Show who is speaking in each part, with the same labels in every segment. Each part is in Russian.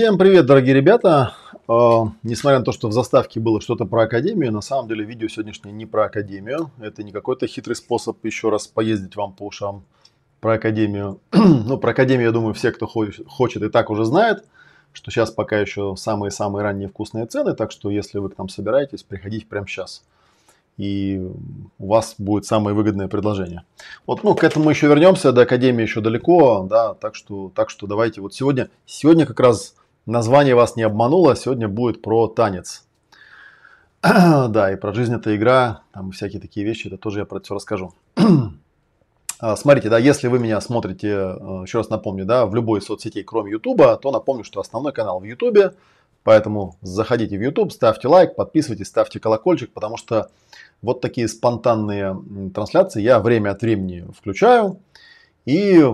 Speaker 1: Всем привет, дорогие ребята! Э, несмотря на то, что в заставке было что-то про Академию, на самом деле видео сегодняшнее не про Академию. Это не какой-то хитрый способ еще раз поездить вам по ушам про Академию. ну, про Академию, я думаю, все, кто хочет и так уже знает, что сейчас пока еще самые-самые ранние вкусные цены, так что если вы к нам собираетесь, приходите прямо сейчас и у вас будет самое выгодное предложение. Вот, ну, к этому еще вернемся, до Академии еще далеко, да, так что, так что давайте вот сегодня, сегодня как раз название вас не обмануло, сегодня будет про танец. да, и про жизнь это игра, там всякие такие вещи, это тоже я про это все расскажу. А, смотрите, да, если вы меня смотрите, э, еще раз напомню, да, в любой соцсети, кроме YouTube, то напомню, что основной канал в YouTube, поэтому заходите в YouTube, ставьте лайк, подписывайтесь, ставьте колокольчик, потому что вот такие спонтанные трансляции я время от времени включаю и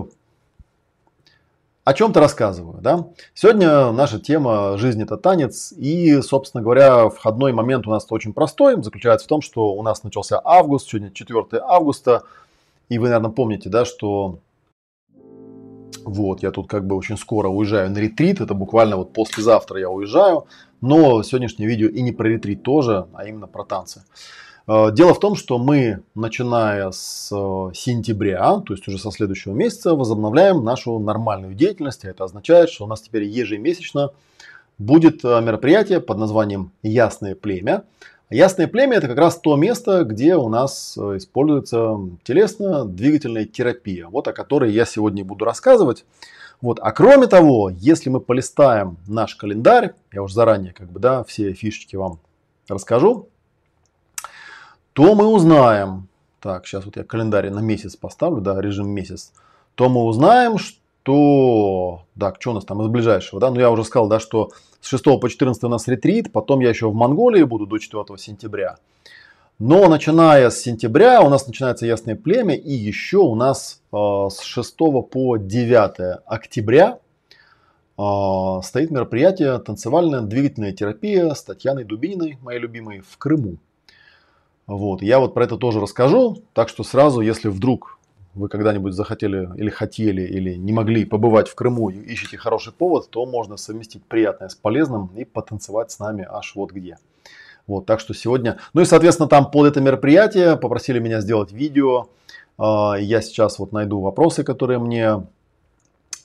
Speaker 1: о чем-то рассказываю. Да? Сегодня наша тема «Жизнь – это танец». И, собственно говоря, входной момент у нас очень простой. Заключается в том, что у нас начался август, сегодня 4 августа. И вы, наверное, помните, да, что вот, я тут как бы очень скоро уезжаю на ретрит. Это буквально вот послезавтра я уезжаю. Но сегодняшнее видео и не про ретрит тоже, а именно про танцы. Э, дело в том, что мы, начиная с э, сентября, то есть уже со следующего месяца, возобновляем нашу нормальную деятельность. Это означает, что у нас теперь ежемесячно будет э, мероприятие под названием «Ясное племя». Ясное племя – это как раз то место, где у нас используется телесно-двигательная терапия, вот о которой я сегодня буду рассказывать. Вот. А кроме того, если мы полистаем наш календарь, я уже заранее как бы, да, все фишечки вам расскажу, то мы узнаем, так, сейчас вот я календарь на месяц поставлю, да, режим месяц, то мы узнаем, что, так, что у нас там из ближайшего, да, ну я уже сказал, да, что с 6 по 14 у нас ретрит, потом я еще в Монголии буду до 4 сентября. Но начиная с сентября у нас начинается ясное племя, и еще у нас э, с 6 по 9 октября э, стоит мероприятие «Танцевальная двигательная терапия» с Татьяной Дубининой, моей любимой, в Крыму. Вот. Я вот про это тоже расскажу, так что сразу, если вдруг вы когда-нибудь захотели или хотели, или не могли побывать в Крыму и ищете хороший повод, то можно совместить приятное с полезным и потанцевать с нами аж вот где. Вот, так что сегодня... Ну и, соответственно, там под это мероприятие попросили меня сделать видео. А, я сейчас вот найду вопросы, которые мне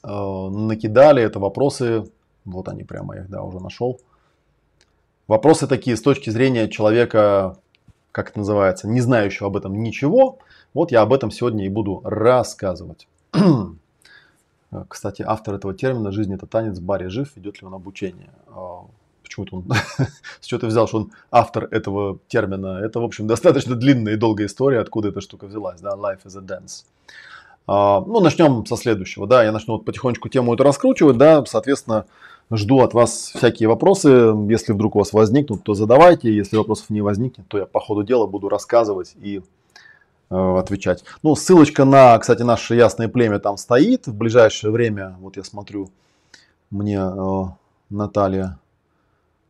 Speaker 1: а, накидали. Это вопросы... Вот они прямо, я их да, уже нашел. Вопросы такие с точки зрения человека, как это называется, не знающего об этом ничего. Вот я об этом сегодня и буду рассказывать. Кстати, автор этого термина «Жизнь – это танец, Барри жив, ведет ли он обучение?» а, Почему-то он, с чего ты взял, что он автор этого термина? Это, в общем, достаточно длинная и долгая история, откуда эта штука взялась, да, life is a dance. А, ну, начнем со следующего, да, я начну вот потихонечку тему эту раскручивать, да, соответственно, Жду от вас всякие вопросы. Если вдруг у вас возникнут, то задавайте. Если вопросов не возникнет, то я по ходу дела буду рассказывать и э, отвечать. Ну, ссылочка на, кстати, наше ясное племя там стоит. В ближайшее время, вот я смотрю, мне э, Наталья,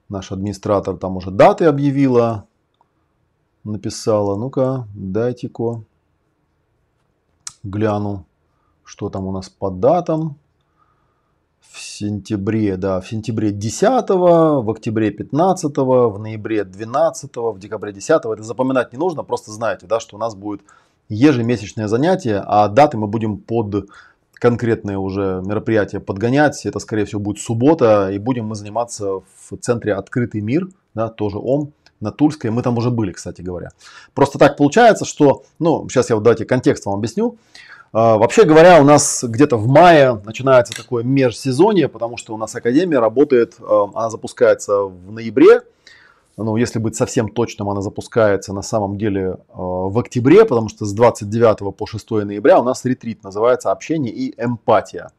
Speaker 1: наш администратор, там уже даты объявила, написала. Ну-ка, дайте-ка гляну, что там у нас по датам в сентябре, да, в сентябре 10, в октябре 15, в ноябре 12, в декабре 10. Это запоминать не нужно, просто знаете, да, что у нас будет ежемесячное занятие, а даты мы будем под конкретные уже мероприятия подгонять. Это, скорее всего, будет суббота, и будем мы заниматься в центре «Открытый мир», да, тоже ОМ, на Тульской. Мы там уже были, кстати говоря. Просто так получается, что, ну, сейчас я вот давайте контекст вам объясню. А, вообще говоря, у нас где-то в мае начинается такое межсезонье, потому что у нас Академия работает, а, она запускается в ноябре, ну, если быть совсем точным, она запускается на самом деле а, в октябре, потому что с 29 по 6 ноября у нас ретрит, называется «Общение и эмпатия».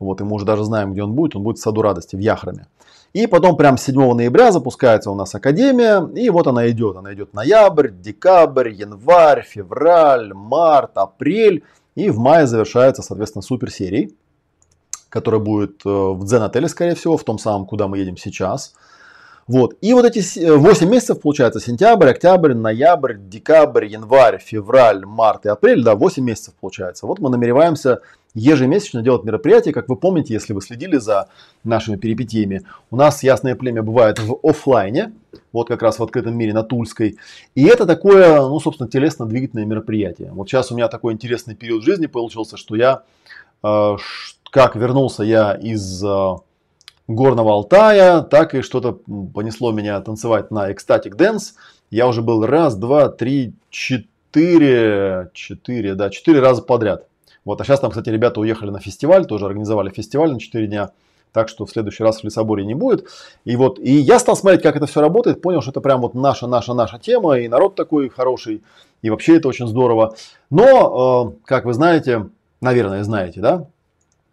Speaker 1: Вот, и мы уже даже знаем, где он будет, он будет в Саду Радости, в Яхраме. И потом прям 7 ноября запускается у нас Академия, и вот она идет. Она идет ноябрь, декабрь, январь, февраль, март, апрель. И в мае завершается, соответственно, супер серией, которая будет э, в Дзен отеле, скорее всего, в том самом, куда мы едем сейчас. Вот. И вот эти 8 месяцев, получается, сентябрь, октябрь, ноябрь, декабрь, январь, февраль, март и апрель, да, 8 месяцев получается. Вот мы намереваемся ежемесячно делать мероприятия. Как вы помните, если вы следили за нашими перипетиями, у нас Ясное Племя бывает в офлайне, вот как раз в открытом мире на Тульской. И это такое, ну, собственно, телесно-двигательное мероприятие. Вот сейчас у меня такой интересный период жизни получился, что я, э, как вернулся я из э, Горного Алтая, так и что-то понесло меня танцевать на Ecstatic Dance. Я уже был раз, два, три, четыре, четыре, да, четыре раза подряд. Вот, а сейчас там, кстати, ребята уехали на фестиваль, тоже организовали фестиваль на 4 дня. Так что в следующий раз в Лесоборе не будет. И вот, и я стал смотреть, как это все работает, понял, что это прям вот наша, наша, наша тема, и народ такой хороший, и вообще это очень здорово. Но, э, как вы знаете, наверное, знаете, да,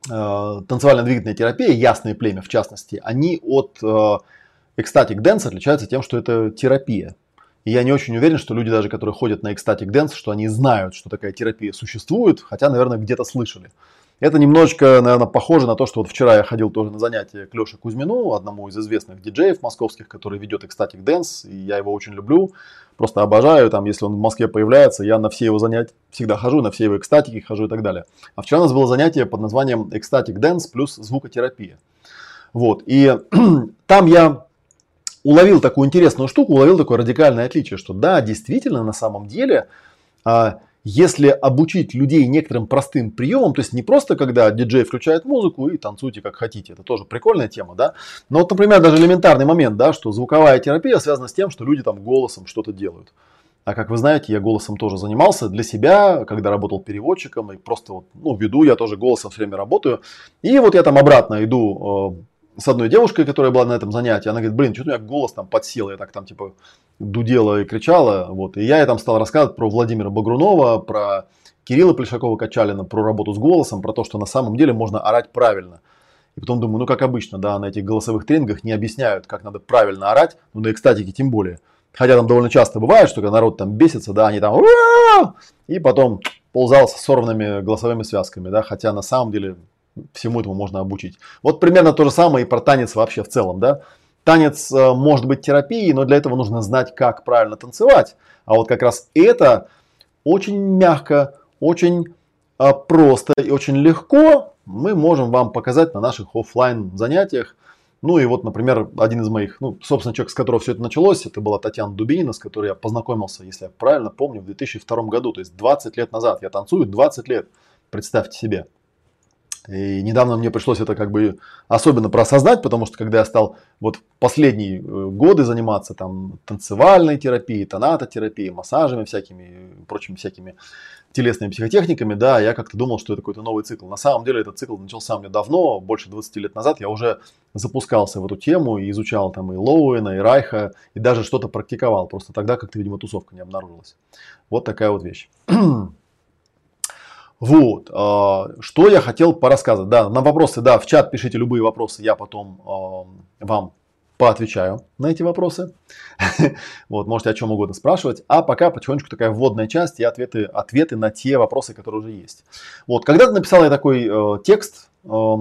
Speaker 1: э, танцевально-двигательная терапия, ясное племя в частности, они от э, ecstatic dance отличаются тем, что это терапия. И я не очень уверен, что люди даже, которые ходят на Ecstatic Dance, что они знают, что такая терапия существует, хотя, наверное, где-то слышали. Это немножечко, наверное, похоже на то, что вот вчера я ходил тоже на занятие к Леше Кузьмину, одному из известных диджеев московских, который ведет Ecstatic Dance, и я его очень люблю, просто обожаю, там, если он в Москве появляется, я на все его занятия всегда хожу, на все его экстатики хожу и так далее. А вчера у нас было занятие под названием Ecstatic Dance плюс звукотерапия. Вот, и там я уловил такую интересную штуку, уловил такое радикальное отличие, что да, действительно, на самом деле, а, если обучить людей некоторым простым приемам, то есть не просто когда диджей включает музыку и танцуйте как хотите, это тоже прикольная тема, да, но вот, например, даже элементарный момент, да, что звуковая терапия связана с тем, что люди там голосом что-то делают. А как вы знаете, я голосом тоже занимался для себя, когда работал переводчиком, и просто вот, ну, веду, я тоже голосом все время работаю. И вот я там обратно иду э, с одной девушкой, которая была на этом занятии, она говорит, блин, что-то у меня голос там подсел, я так там типа дудела и кричала, вот, и я ей там стал рассказывать про Владимира Багрунова, про Кирилла Плешакова-Качалина, про работу с голосом, про то, что на самом деле можно орать правильно. И потом думаю, ну как обычно, да, на этих голосовых тренингах не объясняют, как надо правильно орать, ну на экстатике тем более. Хотя там довольно часто бывает, что когда народ там бесится, да, они там и потом ползал с сорванными голосовыми связками, да, хотя на самом деле всему этому можно обучить. Вот примерно то же самое и про танец вообще в целом, да. Танец э, может быть терапией, но для этого нужно знать, как правильно танцевать. А вот как раз это очень мягко, очень э, просто и очень легко мы можем вам показать на наших офлайн занятиях. Ну и вот, например, один из моих, ну, собственно, человек, с которого все это началось, это была Татьяна Дубинина, с которой я познакомился, если я правильно помню, в 2002 году, то есть 20 лет назад. Я танцую 20 лет, представьте себе. И недавно мне пришлось это как бы особенно проосознать, потому что когда я стал вот последние э, годы заниматься там танцевальной терапией, тонатотерапией, массажами всякими, прочими всякими телесными психотехниками, да, я как-то думал, что это какой-то новый цикл. На самом деле этот цикл начался мне давно, больше 20 лет назад. Я уже запускался в эту тему и изучал там и Лоуэна, и Райха, и даже что-то практиковал. Просто тогда как-то, видимо, тусовка не обнаружилась. Вот такая вот вещь. Вот, а, что я хотел порассказывать. Да, на вопросы, да, в чат пишите любые вопросы, я потом а, вам поотвечаю на эти вопросы. вот, можете о чем угодно спрашивать. А пока потихонечку такая вводная часть и ответы, ответы на те вопросы, которые уже есть. Вот, когда-то написал я такой э, текст, э,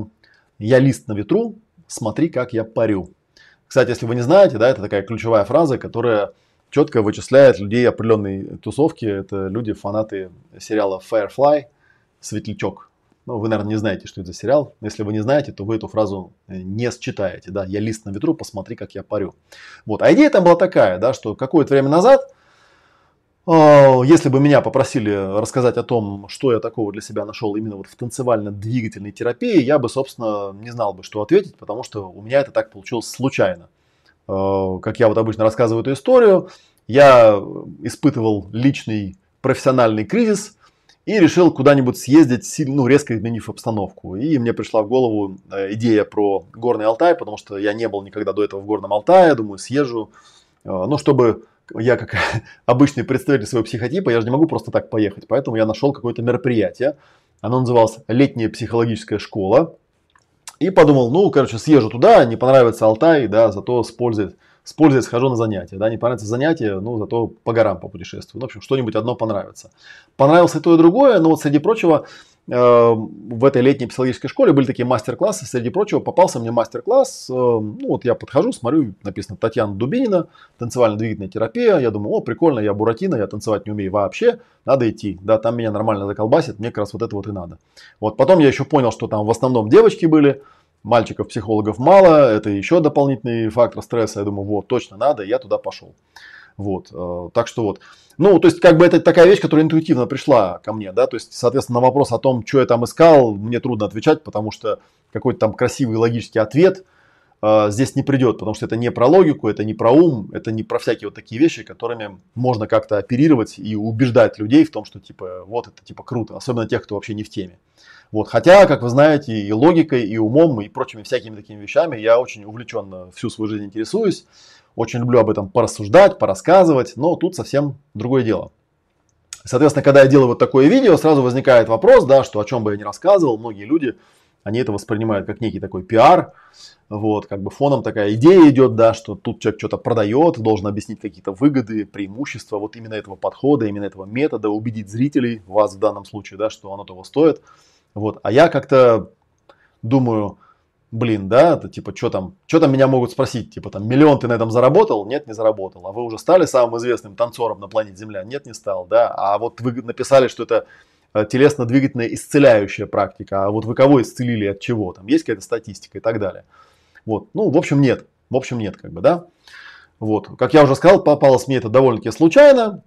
Speaker 1: я лист на ветру, смотри, как я парю. Кстати, если вы не знаете, да, это такая ключевая фраза, которая четко вычисляет людей определенной тусовки. Это люди, фанаты сериала Firefly – светлячок. Ну, вы, наверное, не знаете, что это за сериал. Если вы не знаете, то вы эту фразу э, не считаете. Да, я лист на ветру, посмотри, как я парю. Вот. А идея там была такая, да, что какое-то время назад, э, если бы меня попросили рассказать о том, что я такого для себя нашел именно вот в танцевально-двигательной терапии, я бы, собственно, не знал бы, что ответить, потому что у меня это так получилось случайно. Э, как я вот обычно рассказываю эту историю, я испытывал личный профессиональный кризис – и решил куда-нибудь съездить, ну, резко изменив обстановку. И мне пришла в голову э, идея про Горный Алтай, потому что я не был никогда до этого в Горном Алтае, думаю, съезжу. Э, ну, чтобы я как обычный представитель своего психотипа, я же не могу просто так поехать. Поэтому я нашел какое-то мероприятие. Оно называлось «Летняя психологическая школа». И подумал, ну, короче, съезжу туда, не понравится Алтай, да, зато с пользой с пользой схожу на занятия. Да, не понравится занятие, ну, зато по горам попутешествую. Ну, в общем, что-нибудь одно понравится. Понравилось и то, и другое, но вот среди прочего, э, в этой летней психологической школе были такие мастер-классы. Среди прочего попался мне мастер-класс. Э, ну вот я подхожу, смотрю, написано Татьяна Дубинина, танцевально-двигательная терапия. Я думаю, о, прикольно, я Буратино, я танцевать не умею вообще, надо идти. Да, там меня нормально заколбасит, мне как раз вот это вот и надо. Вот потом я еще понял, что там в основном девочки были, мальчиков, психологов мало, это еще дополнительный фактор стресса. Я думаю, вот, точно надо, я туда пошел. Вот, э, так что вот. Ну, то есть, как бы это такая вещь, которая интуитивно пришла ко мне, да, то есть, соответственно, на вопрос о том, что я там искал, мне трудно отвечать, потому что какой-то там красивый логический ответ э, здесь не придет, потому что это не про логику, это не про ум, это не про всякие вот такие вещи, которыми можно как-то оперировать и убеждать людей в том, что, типа, вот это, типа, круто, особенно тех, кто вообще не в теме. Вот, хотя, как вы знаете, и логикой, и умом, и прочими всякими такими вещами я очень увлеченно всю свою жизнь интересуюсь. Очень люблю об этом порассуждать, порассказывать, но тут совсем другое дело. Соответственно, когда я делаю вот такое видео, сразу возникает вопрос, да, что о чем бы я ни рассказывал, многие люди, они это воспринимают как некий такой пиар, вот, как бы фоном такая идея идет, да, что тут человек что-то продает, должен объяснить какие-то выгоды, преимущества вот именно этого подхода, именно этого метода, убедить зрителей, вас в данном случае, да, что оно того стоит. Вот, а я как-то думаю, блин, да, это типа, что там, что там меня могут спросить, типа там, миллион ты на этом заработал? Нет, не заработал. А вы уже стали самым известным танцором на планете Земля? Нет, не стал, да. А вот вы написали, что это э, телесно-двигательная исцеляющая практика, а вот вы кого исцелили от чего? Там есть какая-то статистика и так далее. Вот, ну, в общем, нет. В общем, нет, как бы, да. Вот, как я уже сказал, попалось мне это довольно-таки случайно.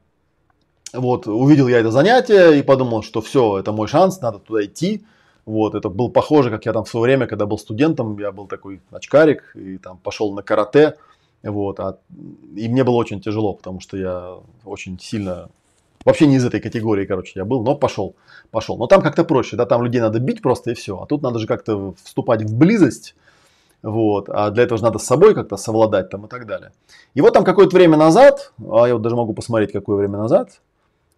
Speaker 1: Вот, увидел я это занятие и подумал, что все, это мой шанс, надо туда идти. Вот, это был похоже, как я там в свое время, когда был студентом, я был такой очкарик и там пошел на карате. Вот, а, и мне было очень тяжело, потому что я очень сильно, вообще не из этой категории, короче, я был, но пошел, пошел. Но там как-то проще, да, там людей надо бить просто и все. А тут надо же как-то вступать в близость, вот, а для этого же надо с собой как-то совладать там и так далее. И вот там какое-то время назад, а я вот даже могу посмотреть, какое время назад,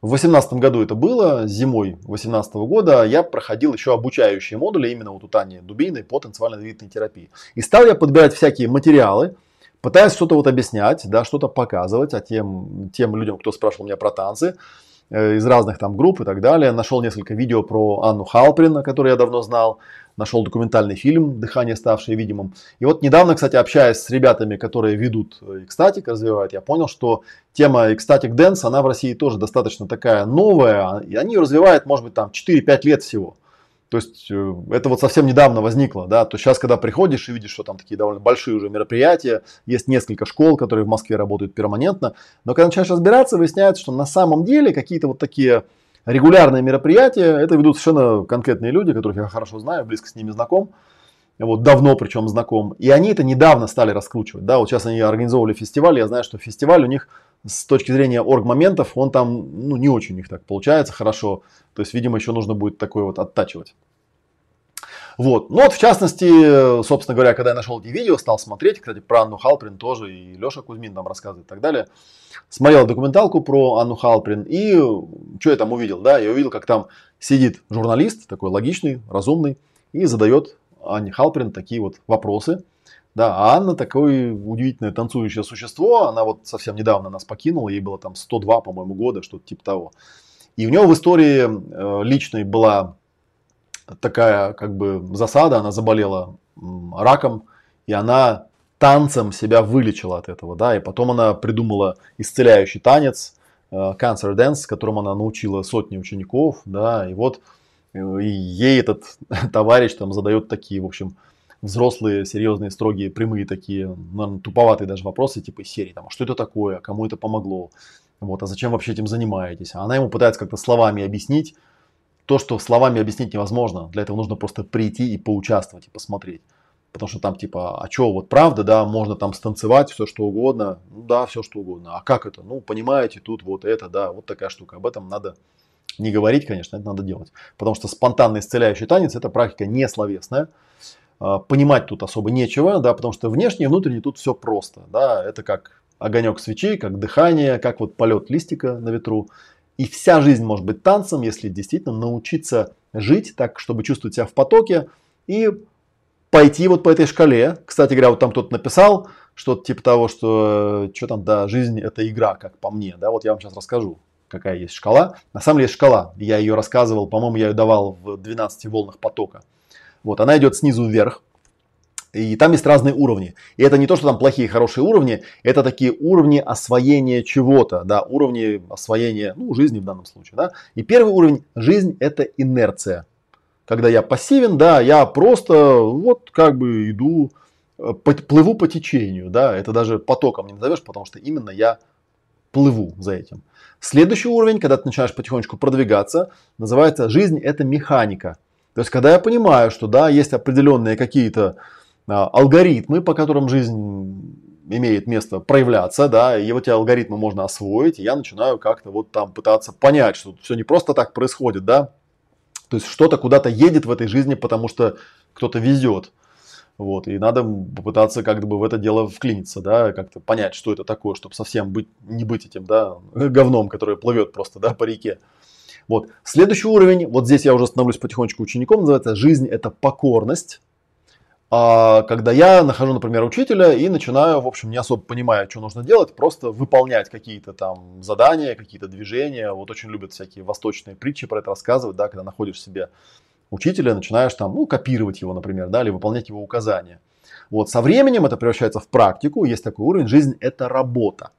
Speaker 1: в 2018 году это было, зимой 2018 года я проходил еще обучающие модули именно вот у Тани Дубиной по танцевально-двигательной терапии. И стал я подбирать всякие материалы, пытаясь что-то вот объяснять, да, что-то показывать а тем, тем людям, кто спрашивал меня про танцы из разных там групп и так далее. Нашел несколько видео про Анну Халприн, которую я давно знал нашел документальный фильм «Дыхание, ставшее видимым». И вот недавно, кстати, общаясь с ребятами, которые ведут ecstatic, развивают, я понял, что тема ecstatic dance, она в России тоже достаточно такая новая, и они ее развивают, может быть, там 4-5 лет всего. То есть э, это вот совсем недавно возникло, да, то сейчас, когда приходишь и видишь, что там такие довольно большие уже мероприятия, есть несколько школ, которые в Москве работают перманентно, но когда начинаешь разбираться, выясняется, что на самом деле какие-то вот такие регулярные мероприятия, это ведут совершенно конкретные люди, которых я хорошо знаю, близко с ними знаком, вот давно причем знаком, и они это недавно стали раскручивать, да, вот сейчас они организовывали фестиваль, я знаю, что фестиваль у них с точки зрения орг-моментов, он там, ну, не очень у них так получается хорошо, то есть, видимо, еще нужно будет такое вот оттачивать. Вот. Ну вот, в частности, собственно говоря, когда я нашел эти видео, стал смотреть, кстати, про Анну Халприн тоже, и Леша Кузьмин нам рассказывает и так далее. Смотрел документалку про Анну Халприн, и что я там увидел, да, я увидел, как там сидит журналист, такой логичный, разумный, и задает Анне Халприн такие вот вопросы. Да, а Анна такое удивительное танцующее существо, она вот совсем недавно нас покинула, ей было там 102, по-моему, года, что-то типа того. И у нее в истории э, личной была такая как бы засада, она заболела раком, и она танцем себя вылечила от этого, да, и потом она придумала исцеляющий танец, э, Cancer Dance, которому она научила сотни учеников, да, и вот э, и ей этот товарищ там задает такие, в общем, взрослые, серьезные, строгие, прямые такие, наверное, туповатые даже вопросы, типа серии, там, а что это такое, кому это помогло, вот, а зачем вообще этим занимаетесь? А она ему пытается как-то словами объяснить, то, что словами объяснить невозможно. Для этого нужно просто прийти и поучаствовать, и посмотреть. Потому что там типа, а что, вот правда, да, можно там станцевать все что угодно. Ну да, все что угодно. А как это? Ну, понимаете, тут вот это, да, вот такая штука. Об этом надо не говорить, конечно, это надо делать. Потому что спонтанный исцеляющий танец это практика не словесная. А, понимать тут особо нечего, да, потому что внешне и внутренне тут все просто. Да, это как огонек свечи, как дыхание, как вот полет листика на ветру. И вся жизнь может быть танцем, если действительно научиться жить так, чтобы чувствовать себя в потоке и пойти вот по этой шкале. Кстати говоря, вот там кто-то написал что-то типа того, что что там, да, жизнь это игра, как по мне. Да, вот я вам сейчас расскажу. какая есть шкала. На самом деле есть шкала. Я ее рассказывал, по-моему, я ее давал в 12 волнах потока. Вот, она идет снизу вверх. И там есть разные уровни. И это не то, что там плохие, хорошие уровни, это такие уровни освоения чего-то, да, уровни освоения, ну, жизни в данном случае, да. И первый уровень жизнь это инерция. Когда я пассивен, да, я просто вот как бы иду, э, плыву по течению, да, это даже потоком не назовешь, потому что именно я плыву за этим. Следующий уровень, когда ты начинаешь потихонечку продвигаться, называется жизнь это механика. То есть, когда я понимаю, что да, есть определенные какие-то а, алгоритмы, по которым жизнь имеет место проявляться, да, и вот эти алгоритмы можно освоить, я начинаю как-то вот там пытаться понять, что все не просто так происходит, да, то есть что-то куда-то едет в этой жизни, потому что кто-то везет. Вот, и надо попытаться как бы в это дело вклиниться, да, как-то понять, что это такое, чтобы совсем быть, не быть этим, да, говном, которое плывет просто, да, по реке. Вот. Следующий уровень, вот здесь я уже становлюсь потихонечку учеником, называется «Жизнь – это покорность». А когда я нахожу, например, учителя и начинаю, в общем, не особо понимая, что нужно делать, просто выполнять какие-то там задания, какие-то движения. Вот очень любят всякие восточные притчи про это рассказывать, да, когда находишь себе учителя, начинаешь там, ну, копировать его, например, да, или выполнять его указания. Вот со временем это превращается в практику, есть такой уровень, жизнь это работа.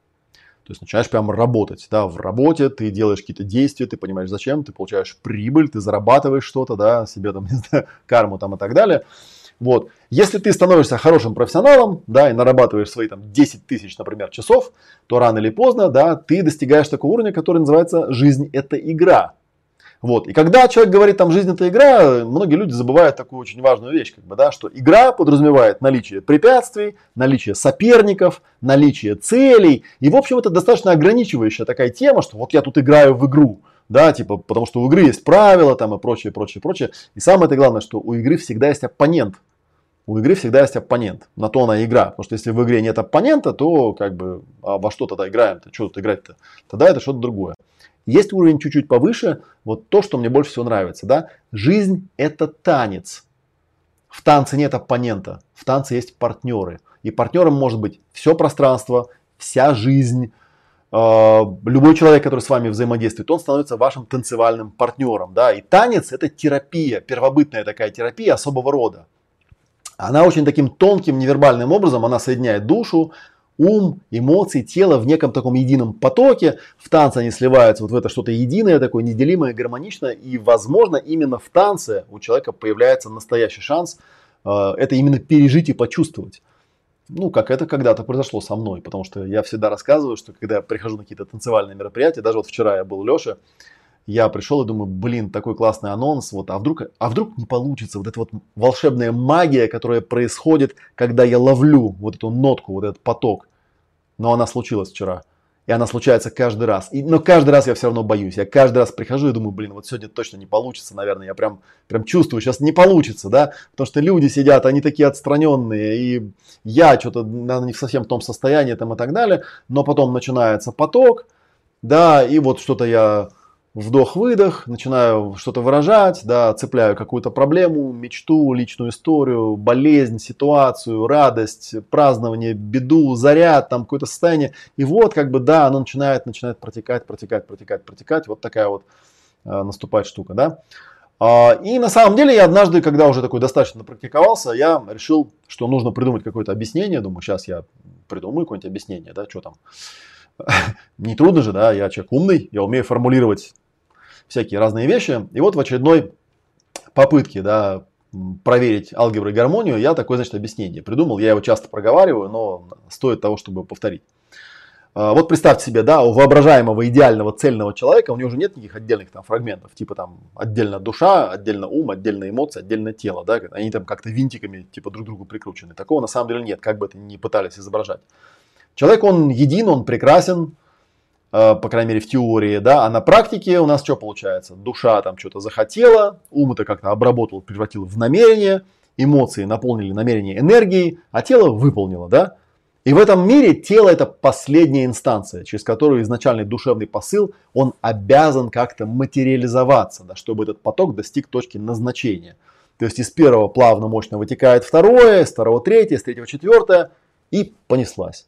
Speaker 1: То есть начинаешь прямо работать, да, в работе ты делаешь какие-то действия, ты понимаешь зачем, ты получаешь прибыль, ты зарабатываешь что-то, да, себе там, не знаю, карму там и так далее. Вот. Если ты становишься хорошим профессионалом, да, и нарабатываешь свои там 10 тысяч, например, часов, то рано или поздно, да, ты достигаешь такого уровня, который называется «жизнь – это игра». Вот. И когда человек говорит, там, жизнь это игра, многие люди забывают такую очень важную вещь, как бы, да, что игра подразумевает наличие препятствий, наличие соперников, наличие целей. И, в общем, это достаточно ограничивающая такая тема, что вот я тут играю в игру да, типа, потому что у игры есть правила там и прочее, прочее, прочее. И самое главное, что у игры всегда есть оппонент. У игры всегда есть оппонент. На то она игра. Потому что если в игре нет оппонента, то как бы а во что тогда играем-то? Что тут играть-то? Тогда это что-то другое. Есть уровень чуть-чуть повыше. Вот то, что мне больше всего нравится. Да? Жизнь это танец. В танце нет оппонента. В танце есть партнеры. И партнером может быть все пространство, вся жизнь, а, любой человек, который с вами взаимодействует, он становится вашим танцевальным партнером. Да? И танец это терапия, первобытная такая терапия особого рода. Она очень таким тонким, невербальным образом, она соединяет душу, ум, эмоции, тело в неком таком едином потоке. В танце они сливаются вот в это что-то единое, такое неделимое, гармоничное. И, возможно, именно в танце у человека появляется настоящий шанс э, это именно пережить и почувствовать ну, как это когда-то произошло со мной, потому что я всегда рассказываю, что когда я прихожу на какие-то танцевальные мероприятия, даже вот вчера я был у Леши, я пришел и думаю, блин, такой классный анонс, вот, а вдруг, а вдруг не получится, вот эта вот волшебная магия, которая происходит, когда я ловлю вот эту нотку, вот этот поток, но она случилась вчера. И она случается каждый раз. И, но каждый раз я все равно боюсь. Я каждый раз прихожу и думаю, блин, вот сегодня точно не получится, наверное. Я прям, прям чувствую, сейчас не получится, да. Потому что люди сидят, они такие отстраненные. И я что-то, наверное, не совсем том состоянии там и так далее. Но потом начинается поток, да, и вот что-то я вдох-выдох, начинаю что-то выражать, да, цепляю какую-то проблему, мечту, личную историю, болезнь, ситуацию, радость, празднование, беду, заряд, там какое-то состояние. И вот как бы, да, оно начинает, начинает протекать, протекать, протекать, протекать. Вот такая вот э, наступает штука, да. А, и на самом деле я однажды, когда уже такой достаточно практиковался, я решил, что нужно придумать какое-то объяснение. Думаю, сейчас я придумаю какое-нибудь объяснение, да, что там. Не трудно же, да, я человек умный, я умею формулировать всякие разные вещи. И вот в очередной попытке, да, проверить алгебру и гармонию, я такое, значит, объяснение придумал. Я его часто проговариваю, но стоит того, чтобы повторить. А, вот представьте себе, да, у воображаемого идеального цельного человека у него уже нет никаких отдельных там фрагментов, типа там отдельно душа, отдельно ум, отдельно эмоции, отдельно тело, да, они там как-то винтиками типа друг другу прикручены. Такого на самом деле нет, как бы это ни пытались изображать. Человек, он един, он прекрасен, э, по крайней мере в теории, да, а на практике у нас что получается? Душа там что-то захотела, ум это как-то обработал, превратил в намерение, эмоции наполнили намерение энергией, а тело выполнило, да. И в этом мире тело это последняя инстанция, через которую изначальный душевный посыл, он обязан как-то материализоваться, да, чтобы этот поток достиг точки назначения. То есть из первого плавно мощно вытекает второе, из второго третье, из третьего четвертое и понеслась.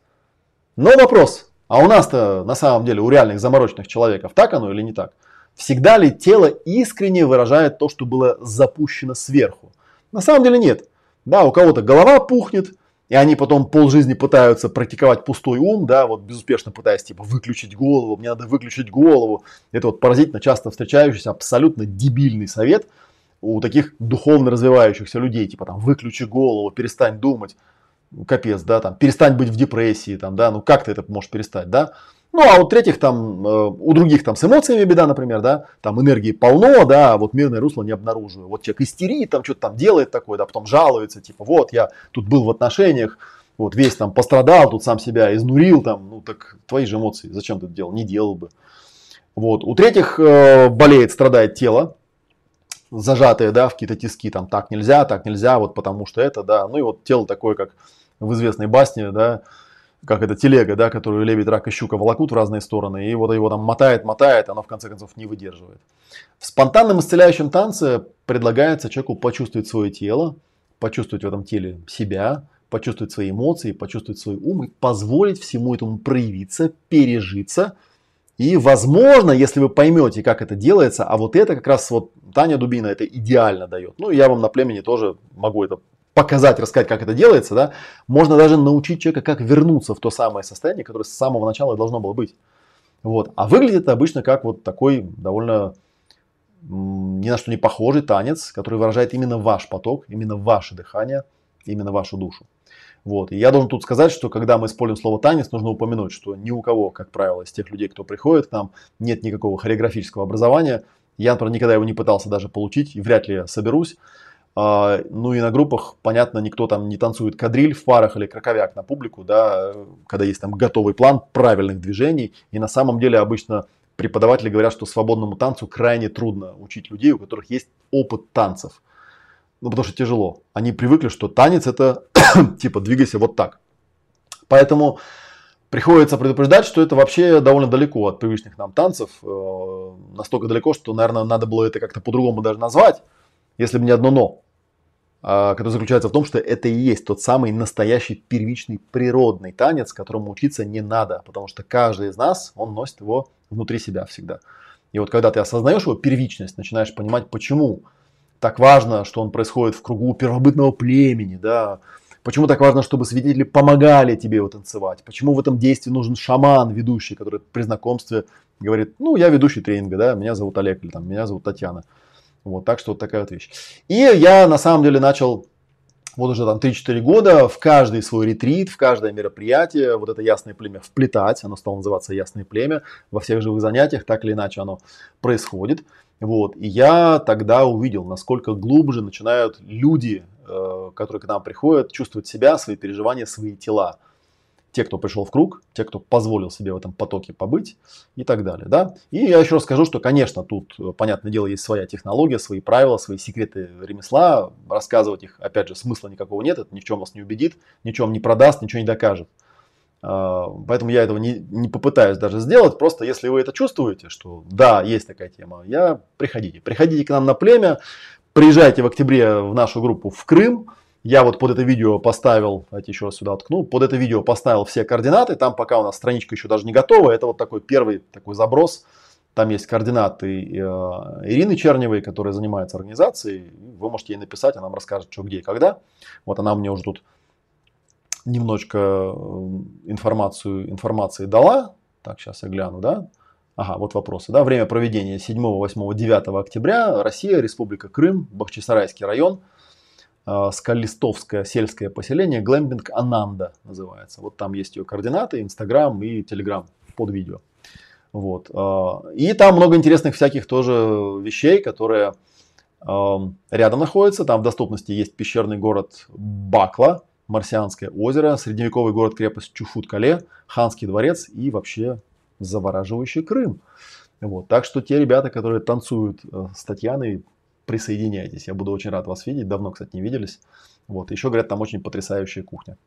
Speaker 1: Но вопрос, А у нас-то на самом деле, у реальных замороченных человеков, так оно или не так? Всегда ли тело искренне выражает то, что было запущено сверху? На самом деле нет. Да, у кого-то голова пухнет, и они потом полжизни пытаются практиковать пустой ум, да, вот безуспешно пытаясь типа выключить голову, мне надо выключить голову. Это вот поразительно часто встречающийся абсолютно дебильный совет у таких духовно развивающихся людей, типа там выключи голову, перестань думать, капец, да, там перестань быть в депрессии, там, да, ну как ты это можешь перестать, да. Ну, а у третьих там, э, у других там с эмоциями беда, например, да, там энергии полно, да, а вот мирное русло не обнаруживаю. Вот человек истерит, там что-то там делает такое, да, потом жалуется, типа, вот я тут был в отношениях, вот весь там пострадал, тут сам себя изнурил, там, ну так твои же эмоции, зачем ты это делал, не делал бы. Вот, у третьих э, болеет, страдает тело, зажатые, да, в какие-то тиски, там, так нельзя, так нельзя, вот потому что это, да, ну и вот тело такое, как в известной басне, да, как это телега, да, которую лебедь, рак и щука волокут в разные стороны, и вот его там мотает, мотает, оно в конце концов не выдерживает. В спонтанном исцеляющем танце предлагается человеку почувствовать свое тело, почувствовать в этом теле себя, почувствовать свои эмоции, почувствовать свой ум и позволить всему этому проявиться, пережиться. И возможно, если вы поймете, как это делается, а вот это как раз вот Таня Дубина это идеально дает. Ну, я вам на племени тоже могу это показать, рассказать, как это делается, да, можно даже научить человека, как вернуться в то самое состояние, которое с самого начала должно было быть. Вот. А выглядит это обычно как вот такой довольно ни на что не похожий танец, который выражает именно ваш поток, именно ваше дыхание, именно вашу душу. Вот. И я должен тут сказать, что когда мы используем слово танец, нужно упомянуть, что ни у кого, как правило, из тех людей, кто приходит к нам, нет никакого хореографического образования. Я, например, никогда его не пытался даже получить, и вряд ли я соберусь. А, ну и на группах, понятно, никто там не танцует кадриль в парах или краковяк на публику, да, когда есть там готовый план правильных движений. И на самом деле обычно преподаватели говорят, что свободному танцу крайне трудно учить людей, у которых есть опыт танцев. Ну, потому что тяжело. Они привыкли, что танец это типа двигайся вот так. Поэтому приходится предупреждать, что это вообще довольно далеко от привычных нам танцев. Э, настолько далеко, что, наверное, надо было это как-то по-другому даже назвать если бы не одно но, а, которое заключается в том, что это и есть тот самый настоящий первичный природный танец, которому учиться не надо, потому что каждый из нас, он носит его внутри себя всегда. И вот когда ты осознаешь его первичность, начинаешь понимать, почему так важно, что он происходит в кругу первобытного племени, да, Почему так важно, чтобы свидетели помогали тебе его танцевать? Почему в этом действии нужен шаман, ведущий, который при знакомстве говорит, ну, я ведущий тренинга, да, меня зовут Олег или там, меня зовут Татьяна. Вот, так что вот такая вот вещь. И я на самом деле начал вот уже там 3-4 года в каждый свой ретрит, в каждое мероприятие вот это ясное племя вплетать. Оно стало называться ясное племя. Во всех живых занятиях так или иначе оно происходит. Вот. И я тогда увидел, насколько глубже начинают люди, э, которые к нам приходят, чувствовать себя, свои переживания, свои тела те, кто пришел в круг, те, кто позволил себе в этом потоке побыть и так далее. Да? И я еще раз скажу, что, конечно, тут, э, понятное дело, есть своя технология, свои правила, свои секреты ремесла. Рассказывать их, опять же, смысла никакого нет, это ни в чем вас не убедит, ни в чем не продаст, ничего не докажет. А, поэтому я этого не, не попытаюсь даже сделать. Просто если вы это чувствуете, что да, есть такая тема, я приходите. Приходите к нам на племя, приезжайте в октябре в нашу группу в Крым. Я вот под это видео поставил, давайте еще раз сюда ткну, под это видео поставил все координаты, там пока у нас страничка еще даже не готова, это вот такой первый такой заброс, там есть координаты э, Ирины Черневой, которая занимается организацией, вы можете ей написать, она вам расскажет, что, где и когда. Вот она мне уже тут немножечко э, информацию, информации дала, так, сейчас я гляну, да, Ага, вот вопросы. Да? Время проведения 7, 8, 9 октября. Россия, Республика Крым, Бахчисарайский район. А, скалистовское сельское поселение, глэмпинг Ананда называется. Вот там есть ее координаты, Инстаграм и Телеграм под видео. Вот. А, и там много интересных всяких тоже вещей, которые а, рядом находятся. Там в доступности есть пещерный город Бакла, Марсианское озеро, средневековый город-крепость Чуфут-Кале, Ханский дворец и вообще завораживающий Крым. Вот. Так что те ребята, которые танцуют э, с Татьяной, присоединяйтесь. Я буду очень рад вас видеть. Давно, кстати, не виделись. Вот. Еще, говорят, там очень потрясающая кухня.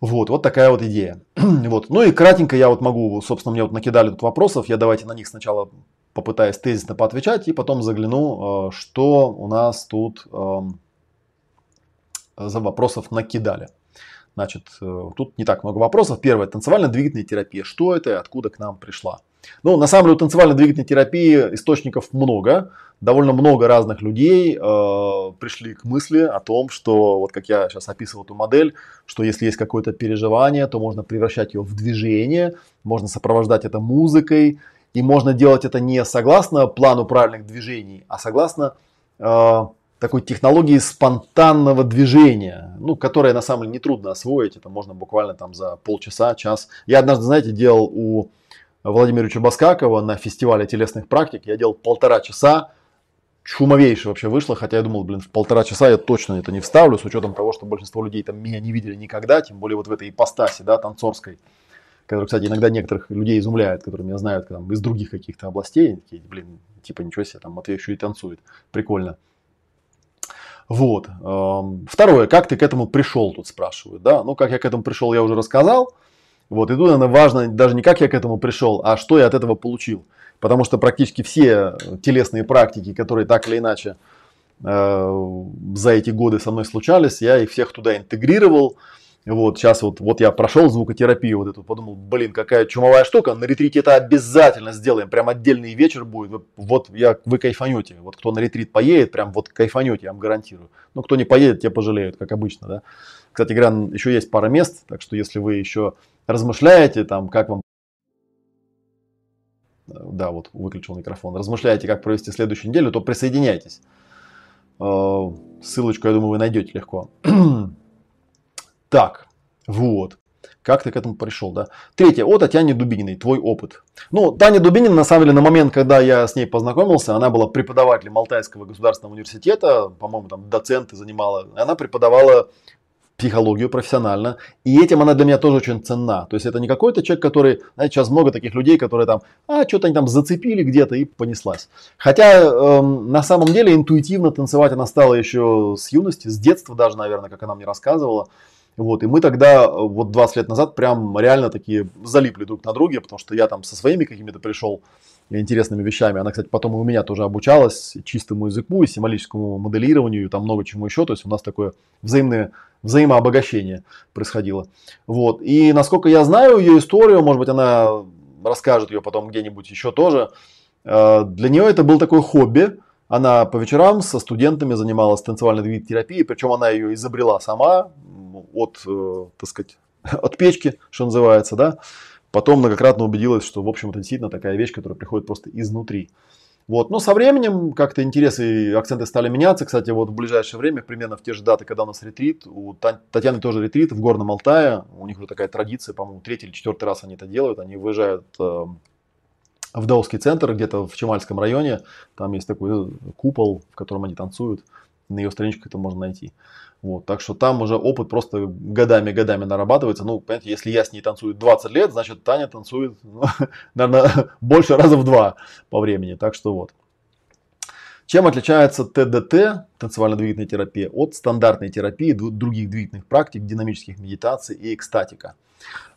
Speaker 1: Вот, вот такая вот идея. вот. Ну и кратенько я вот могу, собственно, мне вот накидали тут вопросов. Я давайте на них сначала попытаюсь тезисно поотвечать и потом загляну, э, что у нас тут эм, за вопросов накидали. Значит, э, тут не так много вопросов. Первое, танцевально-двигательная терапия. Что это и откуда к нам пришла? Ну, на самом деле, у танцевально-двигательной терапии источников много. Довольно много разных людей э, пришли к мысли о том, что, вот как я сейчас описывал эту модель, что если есть какое-то переживание, то можно превращать его в движение, можно сопровождать это музыкой, и можно делать это не согласно плану правильных движений, а согласно э, такой технологии спонтанного движения, ну, которая на самом деле нетрудно освоить, это можно буквально там за полчаса, час. Я однажды, знаете, делал у Владимира Баскакова на фестивале телесных практик, я делал полтора часа, шумовейше вообще вышло, хотя я думал, блин, в полтора часа я точно это не вставлю, с учетом того, что большинство людей там меня не видели никогда, тем более вот в этой ипостаси, да, танцорской, которая, кстати, иногда некоторых людей изумляет, которые меня знают там, из других каких-то областей, такие, блин, типа ничего себе, там Матвей еще и танцует, прикольно. Вот. Второе, как ты к этому пришел, тут спрашивают. Да? Ну, как я к этому пришел, я уже рассказал. Вот. И тут, наверное, важно даже не как я к этому пришел, а что я от этого получил. Потому что практически все телесные практики, которые так или иначе э, за эти годы со мной случались, я их всех туда интегрировал. Вот сейчас вот, вот я прошел звукотерапию, вот эту, подумал, блин, какая чумовая штука, на ретрите это обязательно сделаем, прям отдельный вечер будет, вот я, вы кайфанете, вот кто на ретрит поедет, прям вот кайфанете, я вам гарантирую. Ну, кто не поедет, те пожалеют, как обычно, да. Кстати говоря, еще есть пара мест, так что если вы еще размышляете, там, как вам да, вот выключил микрофон, размышляете, как провести следующую неделю, то присоединяйтесь. Э, ссылочку, я думаю, вы найдете легко. Так, вот. Как ты к этому пришел, да? Третье, о Татьяне Дубининой, твой опыт. Ну, Таня Дубинина, на самом деле, на момент, когда я с ней познакомился, она была преподавателем Алтайского государственного университета, по-моему, там доценты занимала. Она преподавала психологию профессионально. И этим она для меня тоже очень ценна. То есть это не какой-то человек, который, знаете, сейчас много таких людей, которые там, а, что-то они там зацепили где-то и понеслась. Хотя эм, на самом деле интуитивно танцевать она стала еще с юности, с детства даже, наверное, как она мне рассказывала. Вот, и мы тогда, вот 20 лет назад, прям реально такие залипли друг на друге, потому что я там со своими какими-то пришел интересными вещами. Она, кстати, потом и у меня тоже обучалась чистому языку и символическому моделированию, и там много чему еще. То есть у нас такое взаимное взаимообогащение происходило. Вот. И насколько я знаю ее историю, может быть, она расскажет ее потом где-нибудь еще тоже. Э, для нее это был такой хобби. Она по вечерам со студентами занималась танцевальной терапией, причем она ее изобрела сама, от, э, так сказать, от печки, что называется, да. Потом многократно убедилась, что, в общем, это действительно такая вещь, которая приходит просто изнутри. Вот. Но со временем как-то интересы и акценты стали меняться. Кстати, вот в ближайшее время, примерно в те же даты, когда у нас ретрит, у Татьяны тоже ретрит в Горном Алтае. У них уже такая традиция, по-моему, третий или четвертый раз они это делают. Они выезжают э, в Даусский центр, где-то в Чемальском районе. Там есть такой купол, в котором они танцуют. На ее страничках это можно найти. Вот, так что там уже опыт просто годами-годами нарабатывается. Ну, понимаете, если я с ней танцую 20 лет, значит Таня танцует, ну, наверное, больше раза в два по времени. Так что вот. Чем отличается ТДТ, танцевально-двигательная терапия, от стандартной терапии других двигательных практик, динамических медитаций и экстатика?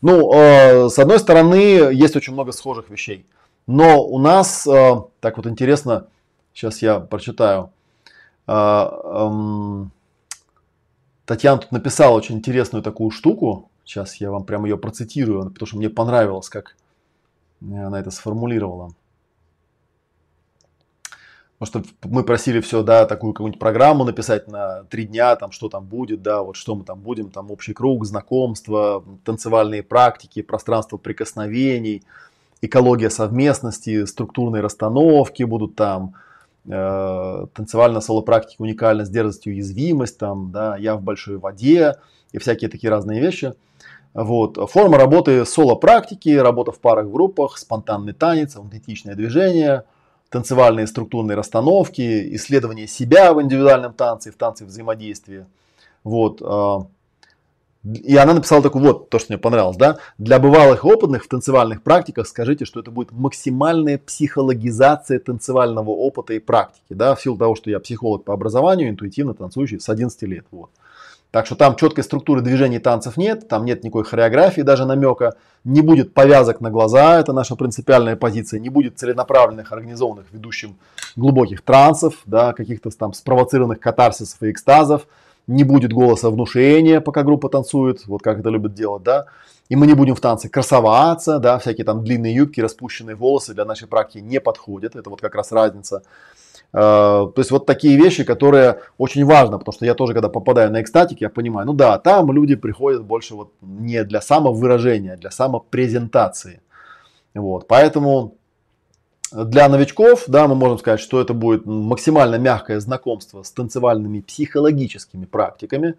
Speaker 1: Ну, э, с одной стороны, есть очень много схожих вещей. Но у нас, э, так вот интересно, сейчас я прочитаю. Э, э, Татьяна тут написала очень интересную такую штуку. Сейчас я вам прямо ее процитирую, потому что мне понравилось, как она это сформулировала. Потому что мы просили все, да, такую какую-нибудь программу написать на три дня, там, что там будет, да, вот что мы там будем, там, общий круг, знакомства, танцевальные практики, пространство прикосновений, экология совместности, структурные расстановки будут там, э, танцевальная соло-практика, уникальность, дерзость, уязвимость, там, да, я в большой воде и всякие такие разные вещи. Вот. Форма работы соло-практики, работа в парах, в группах, спонтанный танец, аутентичное движение, танцевальные структурные расстановки, исследование себя в индивидуальном танце, в танце взаимодействия. Вот. И она написала такую вот, то, что мне понравилось, да. Для бывалых и опытных в танцевальных практиках скажите, что это будет максимальная психологизация танцевального опыта и практики, да, в силу того, что я психолог по образованию, интуитивно танцующий с 11 лет, вот. Так что там четкой структуры движений танцев нет, там нет никакой хореографии, даже намека, не будет повязок на глаза, это наша принципиальная позиция, не будет целенаправленных, организованных ведущим глубоких трансов, да, каких-то там спровоцированных катарсисов и экстазов, не будет голоса внушения, пока группа танцует, вот как это любят делать, да, и мы не будем в танце красоваться, да, всякие там длинные юбки, распущенные волосы для нашей практики не подходят, это вот как раз разница. Uh, то есть вот такие вещи, которые очень важно, потому что я тоже, когда попадаю на экстатик, я понимаю, ну да, там люди приходят больше вот не для самовыражения, а для самопрезентации. Вот, поэтому для новичков, да, мы можем сказать, что это будет максимально мягкое знакомство с танцевальными психологическими практиками.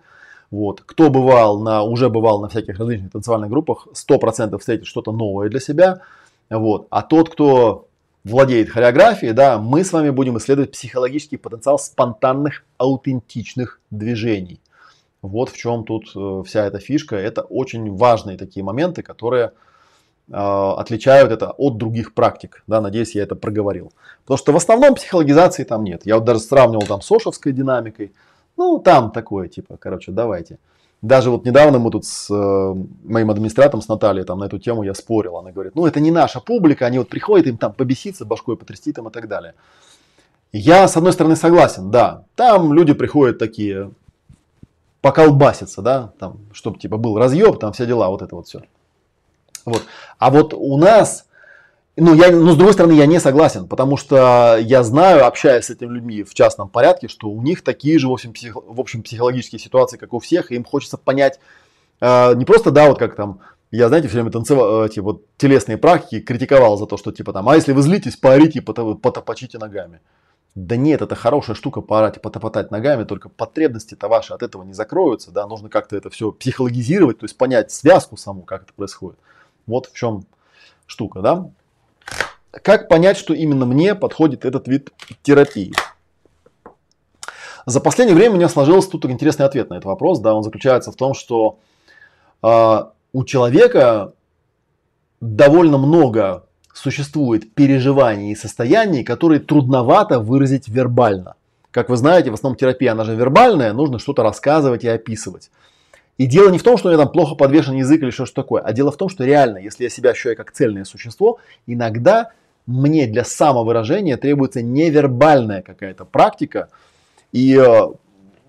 Speaker 1: Вот. Кто бывал на, уже бывал на всяких различных танцевальных группах, 100% встретит что-то новое для себя. Вот. А тот, кто владеет хореографией, да, мы с вами будем исследовать психологический потенциал спонтанных, аутентичных движений. Вот в чем тут э, вся эта фишка. Это очень важные такие моменты, которые отличают это от других практик. Да, надеюсь, я это проговорил. Потому что в основном психологизации там нет. Я вот даже сравнивал там с Ошевской динамикой. Ну, там такое, типа, короче, давайте. Даже вот недавно мы тут с э, моим администратором, с Натальей, там на эту тему я спорил. Она говорит, ну, это не наша публика, они вот приходят, им там побеситься, башкой потрясти там и так далее. Я, с одной стороны, согласен, да. Там люди приходят такие, поколбаситься, да, там, чтобы типа был разъеб, там все дела, вот это вот все. Вот. А вот у нас, ну, я, ну, с другой стороны, я не согласен, потому что я знаю, общаясь с этими людьми в частном порядке, что у них такие же, в общем, псих, в общем психологические ситуации, как у всех, и им хочется понять, э, не просто, да, вот как там, я, знаете, все время танцевал, эти вот телесные практики, критиковал за то, что типа там, а если вы злитесь, поорите потопочите ногами. Да нет, это хорошая штука поорать и потопотать ногами, только потребности-то ваши от этого не закроются, да, нужно как-то это все психологизировать, то есть понять связку саму, как это происходит. Вот в чем штука, да? Как понять, что именно мне подходит этот вид терапии? За последнее время у меня сложился тут интересный ответ на этот вопрос. Да, он заключается в том, что э, у человека довольно много существует переживаний и состояний, которые трудновато выразить вербально. Как вы знаете, в основном терапия, она же вербальная, нужно что-то рассказывать и описывать. И дело не в том, что у меня там плохо подвешен язык или что-то такое, а дело в том, что реально, если я себя ощущаю как цельное существо, иногда мне для самовыражения требуется невербальная какая-то практика. И э,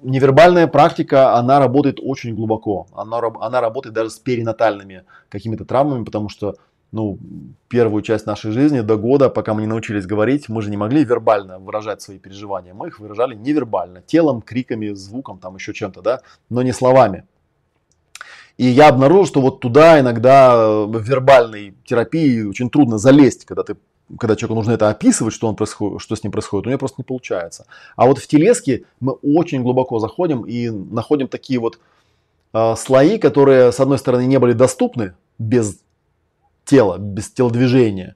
Speaker 1: невербальная практика, она работает очень глубоко. Она, она работает даже с перинатальными какими-то травмами, потому что ну, первую часть нашей жизни до года, пока мы не научились говорить, мы же не могли вербально выражать свои переживания. Мы их выражали невербально, телом, криками, звуком, там еще чем-то, да, но не словами. И я обнаружил, что вот туда иногда э, в вербальной терапии очень трудно залезть, когда ты когда человеку нужно это описывать, что, он происходит, что с ним происходит, у него просто не получается. А вот в телеске мы очень глубоко заходим и находим такие вот э, слои, которые, с одной стороны, не были доступны без тела, без телодвижения,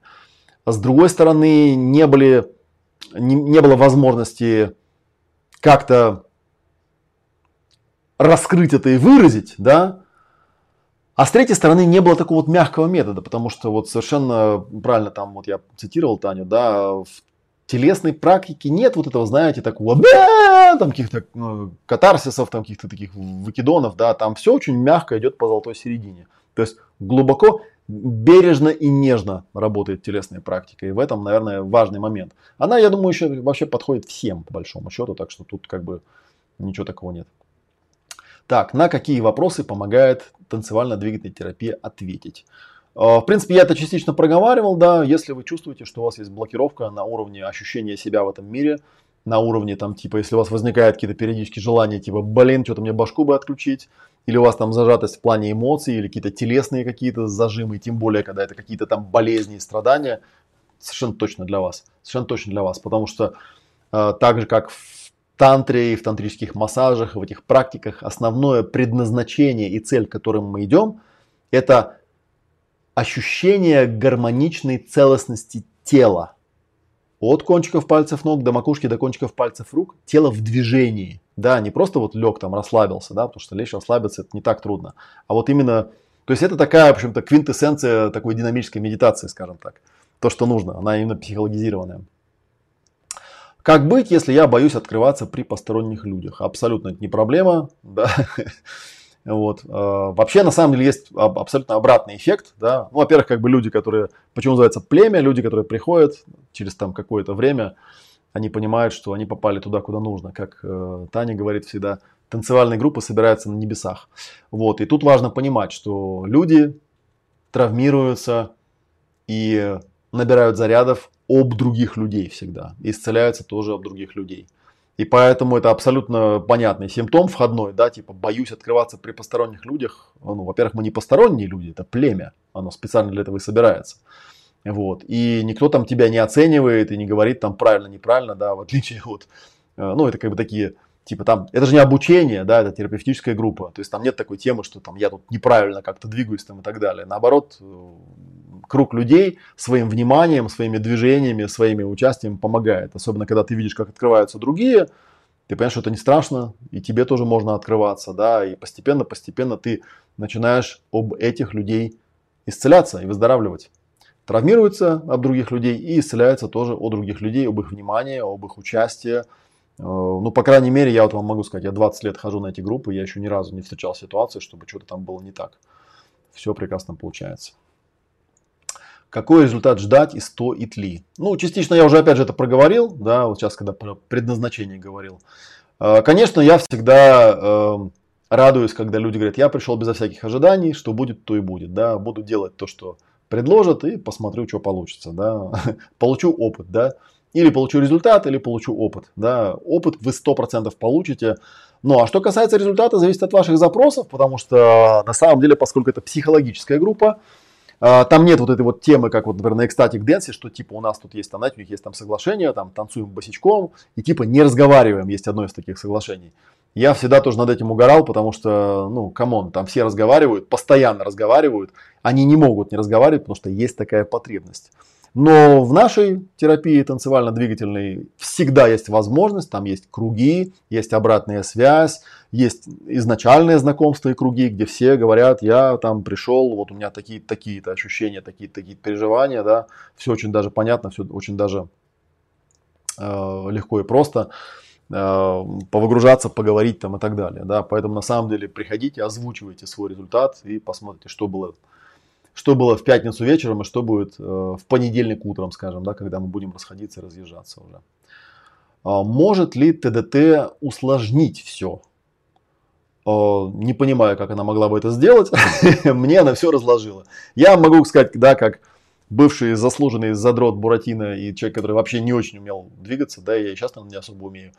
Speaker 1: а с другой стороны, не, были, не, не было возможности как-то раскрыть это и выразить, да, а с третьей стороны не было такого вот мягкого метода, потому что вот совершенно правильно там вот я цитировал Таню, да, в телесной практике нет вот этого, знаете, такого, да, там каких-то ну, катарсисов, там каких-то таких выкидонов, да, там все очень мягко идет по золотой середине. То есть глубоко, бережно и нежно работает телесная практика. И в этом, наверное, важный момент. Она, я думаю, еще вообще подходит всем, по большому счету, так что тут как бы ничего такого нет. Так, на какие вопросы помогает танцевально-двигательная терапия ответить? А, в принципе, я это частично проговаривал, да, если вы чувствуете, что у вас есть блокировка на уровне ощущения себя в этом мире, на уровне там типа, если у вас возникают какие-то периодические желания, типа, блин, что-то мне башку бы отключить, или у вас там зажатость в плане эмоций, или какие-то телесные какие-то зажимы, тем более, когда это какие-то там болезни и страдания, совершенно точно для вас, совершенно точно для вас, потому что э, так же, как в тантре и в тантрических массажах, в этих практиках основное предназначение и цель, к которым мы идем, это ощущение гармоничной целостности тела. От кончиков пальцев ног до макушки, до кончиков пальцев рук. Тело в движении. Да, не просто вот лег там, расслабился, да, потому что лечь, расслабиться это не так трудно. А вот именно, то есть это такая, в общем-то, квинтэссенция такой динамической медитации, скажем так. То, что нужно, она именно психологизированная. Как быть, если я боюсь открываться при посторонних людях? Абсолютно это не проблема. Да. Вот. А, вообще, на самом деле, есть абсолютно обратный эффект. Да? Ну, во-первых, как бы люди, которые, почему называется племя, люди, которые приходят через там какое-то время, они понимают, что они попали туда, куда нужно. Как э, Таня говорит всегда, танцевальные группы собираются на небесах. Вот. И тут важно понимать, что люди травмируются и набирают зарядов об других людей всегда. Исцеляются тоже об других людей. И поэтому это абсолютно понятный симптом входной, да, типа боюсь открываться при посторонних людях. Ну, во-первых, мы не посторонние люди, это племя, оно специально для этого и собирается. Вот. И никто там тебя не оценивает и не говорит там правильно, неправильно, да, в отличие от, э, ну, это как бы такие, типа там, это же не обучение, да, это терапевтическая группа. То есть там нет такой темы, что там я тут неправильно как-то двигаюсь там и так далее. Наоборот, э, круг людей своим вниманием, своими движениями, своими участием помогает. Особенно, когда ты видишь, как открываются другие, ты понимаешь, что это не страшно, и тебе тоже можно открываться, да, и постепенно-постепенно ты начинаешь об этих людей исцеляться и выздоравливать травмируется об других людей и исцеляется тоже от других людей, об их внимании, об их участии. Э, ну, по крайней мере, я вот вам могу сказать, я 20 лет хожу на эти группы, я еще ни разу не встречал ситуации, чтобы что-то там было не так. Все прекрасно получается. Какой результат ждать из 100 итли? Ну, частично я уже опять же это проговорил, да, вот сейчас, когда про предназначение говорил. Э, конечно, я всегда э, радуюсь, когда люди говорят, я пришел безо всяких ожиданий, что будет, то и будет, да, буду делать то, что предложат и посмотрю, что получится, да, получу опыт, да, или получу результат, или получу опыт, да, опыт вы 100% получите, ну, а что касается результата, зависит от ваших запросов, потому что на самом деле, поскольку это психологическая группа, а, там нет вот этой вот темы, как вот, например, на Ecstatic Dance, что типа у нас тут есть, там, знаете, у них есть там соглашение, там танцуем босичком и типа не разговариваем, есть одно из таких соглашений. Я всегда тоже над этим угорал, потому что, ну, come on, там все разговаривают, постоянно разговаривают. Они не могут не разговаривать, потому что есть такая потребность. Но в нашей терапии танцевально-двигательной всегда есть возможность, там есть круги, есть обратная связь, есть изначальное знакомство и круги, где все говорят, я там пришел, вот у меня такие-то такие ощущения, такие-то такие переживания, да, все очень даже понятно, все очень даже э, легко и просто. Э, повыгружаться, поговорить там и так далее. Да? Поэтому на самом деле приходите, озвучивайте свой результат и посмотрите, что было, что было в пятницу вечером и что будет э, в понедельник утром, скажем, да, когда мы будем расходиться и разъезжаться уже. А может ли ТДТ усложнить все? Не понимаю, как она могла бы это сделать. Мне она все разложила. Я могу сказать, да, как бывший заслуженный задрот Буратино и человек, который вообще не очень умел двигаться, да, я и сейчас, наверное, не особо умею.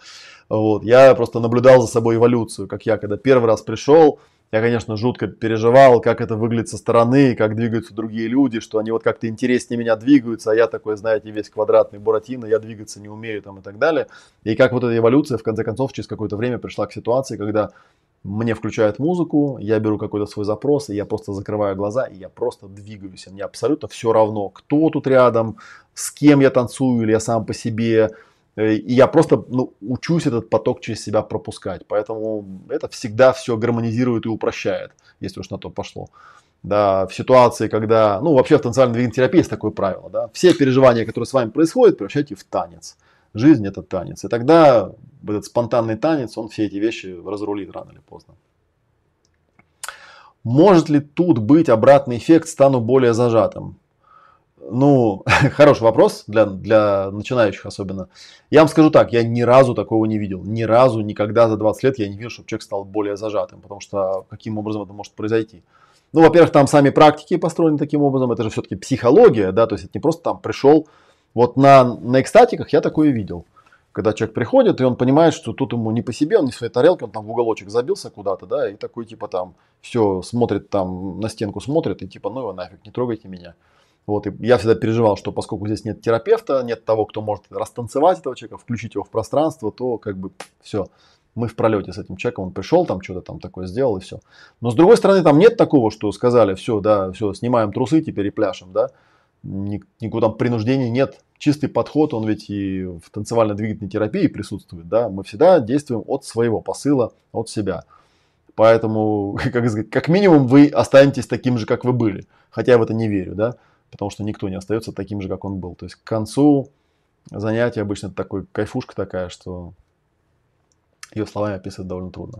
Speaker 1: Вот. Я просто наблюдал за собой эволюцию, как я, когда первый раз пришел, я, конечно, жутко переживал, как это выглядит со стороны, как двигаются другие люди, что они вот как-то интереснее меня двигаются, а я такой, знаете, весь квадратный Буратино, я двигаться не умею там и так далее. И как вот эта эволюция, в конце концов, через какое-то время пришла к ситуации, когда мне включают музыку, я беру какой-то свой запрос, и я просто закрываю глаза, и я просто двигаюсь. Мне абсолютно все равно, кто тут рядом, с кем я танцую, или я сам по себе. Э, и я просто ну, учусь этот поток через себя пропускать. Поэтому это всегда все гармонизирует и упрощает, если уж на то пошло. Да, в ситуации, когда, ну, вообще в танцевальной двигательной терапии есть такое правило, да, все переживания, которые с вами происходят, превращайте в танец. Жизнь это танец. И тогда этот спонтанный танец, он все эти вещи разрулит рано или поздно. Может ли тут быть обратный эффект, стану более зажатым? Ну, хороший вопрос для, для начинающих особенно. Я вам скажу так, я ни разу такого не видел. Ни разу, никогда за 20 лет я не видел, чтобы человек стал более зажатым. Потому что каким образом это может произойти? Ну, во-первых, там сами практики построены таким образом. Это же все-таки психология, да, то есть это не просто там пришел, вот на, на экстатиках я такое видел. Когда человек приходит, и он понимает, что тут ему не по себе, он не в своей тарелке, он там в уголочек забился куда-то, да, и такой типа там все смотрит там на стенку смотрит, и типа, ну его нафиг, не трогайте меня. Вот, и я всегда переживал, что поскольку здесь нет терапевта, нет того, кто может растанцевать этого человека, включить его в пространство, то как бы все, мы в пролете с этим человеком, он пришел, там что-то там такое сделал и все. Но с другой стороны, там нет такого, что сказали, все, да, все, снимаем трусы, теперь и пляшем, да никакого там принуждения нет. Чистый подход, он ведь и в танцевально-двигательной терапии присутствует. Да? Мы всегда действуем от своего посыла, от себя. Поэтому, как, сказать, как минимум, вы останетесь таким же, как вы были. Хотя я в это не верю, да? потому что никто не остается таким же, как он был. То есть к концу занятия обычно такой кайфушка такая, что ее словами описывать довольно трудно.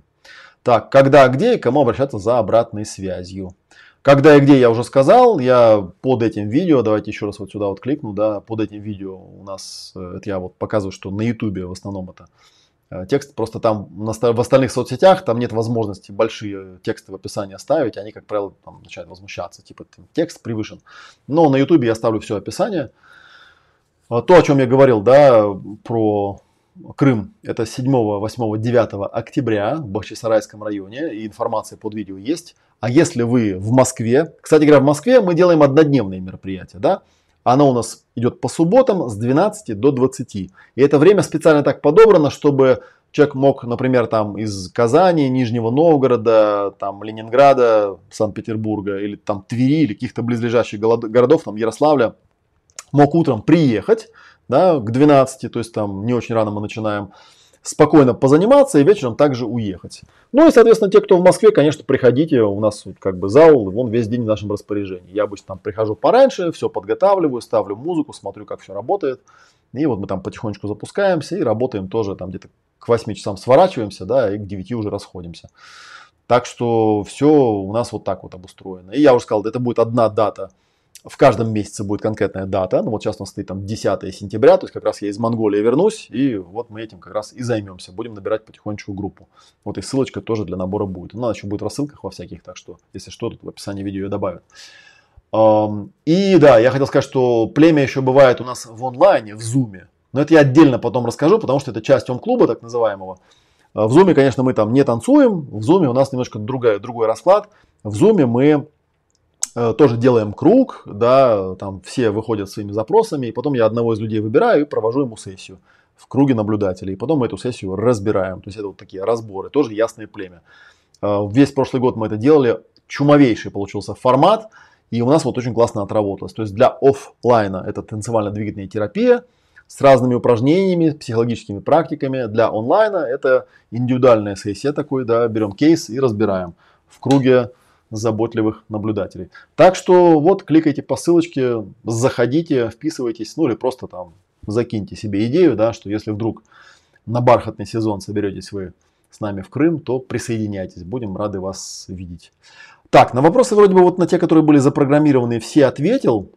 Speaker 1: Так, когда, где и кому обращаться за обратной связью? Когда и где я уже сказал, я под этим видео, давайте еще раз вот сюда вот кликну, да, под этим видео у нас, э, это я вот показываю, что на ютубе в основном это Э, текст просто там в остальных соцсетях там нет возможности большие тексты в описании оставить, они, как правило, там, начинают возмущаться, типа текст превышен. Но на YouTube я ставлю все описание. А то, о чем я говорил, да, про Крым, это 7, 8, 9 октября в Бахчисарайском районе, и информация под видео есть. А если вы в Москве, кстати говоря, в Москве мы делаем однодневные мероприятия, да, оно у нас идет по субботам с 12 до 20. И это время специально так подобрано, чтобы человек мог, например, там из Казани, Нижнего Новгорода, там Ленинграда, Санкт-Петербурга или там Твери или каких-то близлежащих городов, там Ярославля, мог утром приехать да, к 12, то есть там не очень рано мы начинаем, спокойно позаниматься и вечером также уехать. Ну и, соответственно, те, кто в Москве, конечно, приходите, у нас как бы зал, вон весь день в нашем распоряжении. Я обычно там прихожу пораньше, все подготавливаю, ставлю музыку, смотрю, как все работает. И вот мы там потихонечку запускаемся и работаем тоже там где-то к 8 часам сворачиваемся, да, и к 9 уже расходимся. Так что все у нас вот так вот обустроено. И я уже сказал, это будет одна дата – в каждом месяце будет конкретная дата. Ну, вот сейчас у нас стоит там 10 сентября, то есть как раз я из Монголии вернусь, и вот мы этим как раз и займемся. Будем набирать потихонечку группу. Вот и ссылочка тоже для набора будет. Она еще будет в рассылках во всяких, так что, если что, тут в описании видео ее добавят. И да, я хотел сказать, что племя еще бывает у нас в онлайне, в зуме. Но это я отдельно потом расскажу, потому что это часть он-клуба так называемого. В зуме, конечно, мы там не танцуем. В зуме у нас немножко другой, другой расклад. В зуме мы тоже делаем круг, да, там все выходят своими запросами, и потом я одного из людей выбираю и провожу ему сессию в круге наблюдателей. И потом мы эту сессию разбираем. То есть это вот такие разборы, тоже ясное племя. Э, весь прошлый год мы это делали, чумовейший получился формат, и у нас вот очень классно отработалось. То есть для офлайна это танцевально-двигательная терапия с разными упражнениями, психологическими практиками. Для онлайна это индивидуальная сессия такой, да, берем кейс и разбираем в круге заботливых наблюдателей. Так что вот кликайте по ссылочке, заходите, вписывайтесь, ну или просто там закиньте себе идею, да, что если вдруг на бархатный сезон соберетесь вы с нами в Крым, то присоединяйтесь, будем рады вас видеть. Так, на вопросы вроде бы вот на те, которые были запрограммированы, все ответил.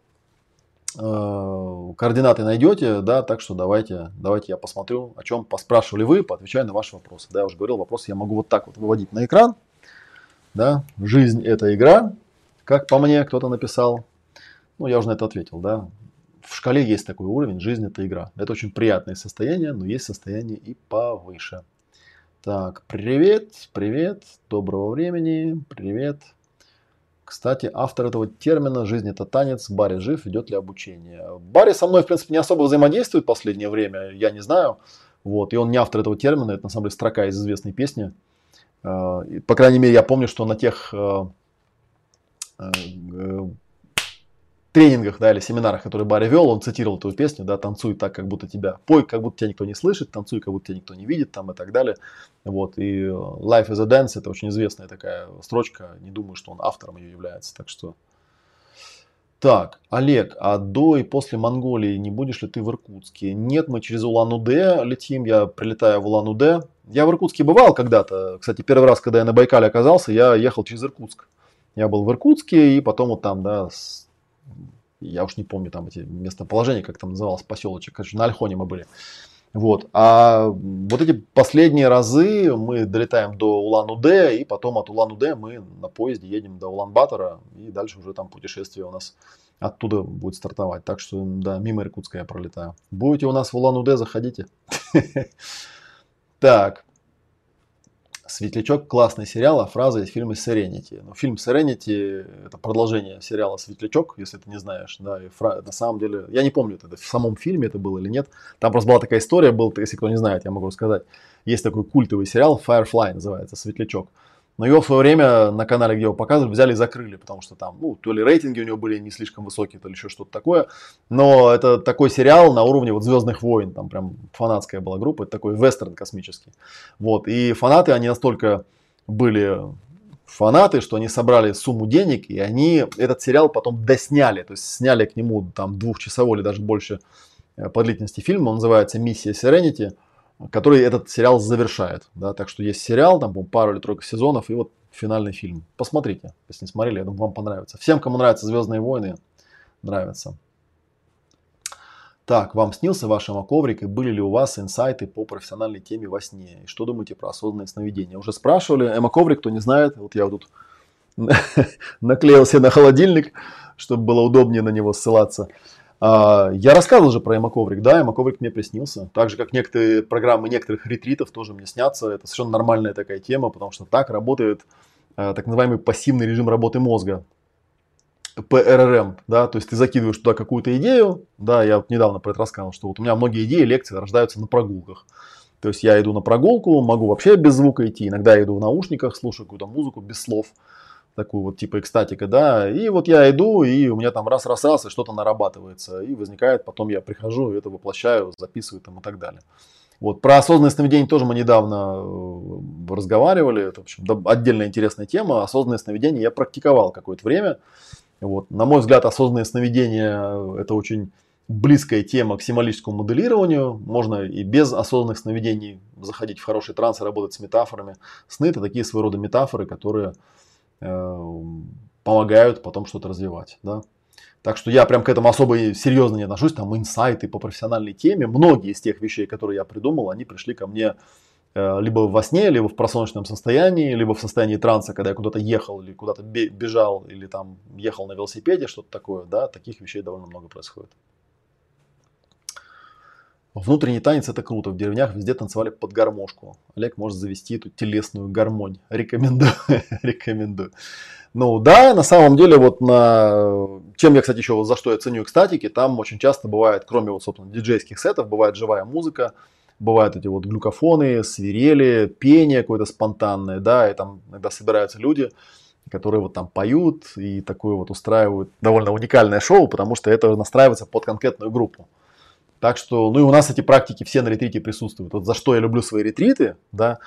Speaker 1: Э, координаты найдете, да, так что давайте, давайте я посмотрю, о чем поспрашивали вы, поотвечаю на ваши вопросы. Да, я уже говорил, вопросы я могу вот так вот выводить на экран. Да? Жизнь – это игра, как по мне кто-то написал. Ну, я уже на это ответил. Да? В шкале есть такой уровень, жизнь – это игра. Это очень приятное состояние, но есть состояние и повыше. Так, привет, привет, доброго времени, привет. Кстати, автор этого термина «Жизнь – это танец», Барри жив, идет ли обучение. Барри со мной, в принципе, не особо взаимодействует в последнее время, я не знаю. Вот, и он не автор этого термина, это на самом деле строка из известной песни – по крайней мере, я помню, что на тех э, э, тренингах, да, или семинарах, которые Барри вел, он цитировал эту песню, да, танцуй так, как будто тебя, пой, как будто тебя никто не слышит, танцуй, как будто тебя никто не видит, там и так далее. Вот, и Life is a Dance, это очень известная такая строчка, не думаю, что он автором ее является, так что так, Олег, а до и после Монголии не будешь ли ты в Иркутске? Нет, мы через Улан-Удэ летим, я прилетаю в Улан-Удэ. Я в Иркутске бывал когда-то. Кстати, первый раз, когда я на Байкале оказался, я ехал через Иркутск. Я был в Иркутске и потом вот там, да, с... я уж не помню там эти местоположения, как там называлось, поселочек. Короче, на Альхоне мы были. Вот. А вот эти последние разы мы долетаем до Улан-Удэ, и потом от Улан-Удэ мы на поезде едем до Улан-Батора, и дальше уже там путешествие у нас оттуда будет стартовать. Так что, да, мимо Иркутска я пролетаю. Будете у нас в Улан-Удэ, заходите. Так. Светлячок классный сериал, а фраза из фильма Serenity. Ну, фильм Serenity это продолжение сериала Светлячок, если ты не знаешь. Да, и фра... на самом деле, я не помню, это в самом фильме это было или нет. Там просто была такая история, был, если кто не знает, я могу рассказать. Есть такой культовый сериал Firefly называется, Светлячок. Но его в свое время на канале, где его показывали, взяли и закрыли, потому что там, ну, то ли рейтинги у него были не слишком высокие, то ли еще что-то такое. Но это такой сериал на уровне вот Звездных войн, там прям фанатская была группа, это такой вестерн космический. Вот, и фанаты, они настолько были фанаты, что они собрали сумму денег, и они этот сериал потом досняли, то есть сняли к нему там двухчасовой или даже больше э, по длительности фильма, он называется «Миссия Serenity», который этот сериал завершает. Да? Так что есть сериал, там пару или тройка сезонов, и вот финальный фильм. Посмотрите, если не смотрели, я думаю, вам понравится. Всем, кому нравятся Звездные войны, нравится. Так, вам снился ваш коврик и были ли у вас инсайты по профессиональной теме во сне? И что думаете про осознанное сновидение? Уже спрашивали. Эмоковрик, кто не знает, вот я вот тут наклеил себе на холодильник, чтобы было удобнее на него ссылаться. А, я рассказывал же про эмоковрик, да, эмоковрик мне приснился. Так же, как некоторые программы некоторых ретритов тоже мне снятся. Это совершенно нормальная такая тема, потому что так работает а, так называемый пассивный режим работы мозга. ПРРМ, да, то есть ты закидываешь туда какую-то идею, да, я вот недавно про это рассказывал, что вот у меня многие идеи, лекции рождаются на прогулках. То есть я иду на прогулку, могу вообще без звука идти, иногда я иду в наушниках, слушаю какую-то музыку без слов, такую вот типа экстатика, да, и вот я иду, и у меня там раз-раз-раз, и что-то нарабатывается, и возникает, потом я прихожу, это воплощаю, записываю там и так далее. Вот. Про осознанное сновидение тоже мы недавно э, разговаривали. Это, в общем, отдельная интересная тема. Осознанное сновидение я практиковал какое-то время. Вот. На мой взгляд, осознанное сновидение – это очень близкая тема к символическому моделированию. Можно и без осознанных сновидений заходить в хороший транс и работать с метафорами. Сны – это такие своего рода метафоры, которые э, помогают потом что-то развивать. Да? Так что я прям к этому особо серьезно не отношусь. Там инсайты по профессиональной теме. Многие из тех вещей, которые я придумал, они пришли ко мне Э, либо во сне, либо в просоночном состоянии, либо в состоянии транса, когда я куда-то ехал или куда-то бежал, или там ехал на велосипеде, что-то такое, да, таких вещей довольно много происходит. Внутренний танец это круто. В деревнях везде танцевали под гармошку. Олег может завести эту телесную гармонь. Рекомендую. Рекомендую. Ну да, на самом деле, вот на... Чем я, кстати, еще за что я ценю экстатики, там очень часто бывает, кроме вот, собственно, диджейских сетов, бывает живая музыка, бывают эти вот глюкофоны, свирели, пение какое-то спонтанное, да, и там иногда собираются люди, которые вот там поют и такое вот устраивают довольно уникальное шоу, потому что это настраивается под конкретную группу. Так что, ну и у нас эти практики все на ретрите присутствуют. Вот за что я люблю свои ретриты, да,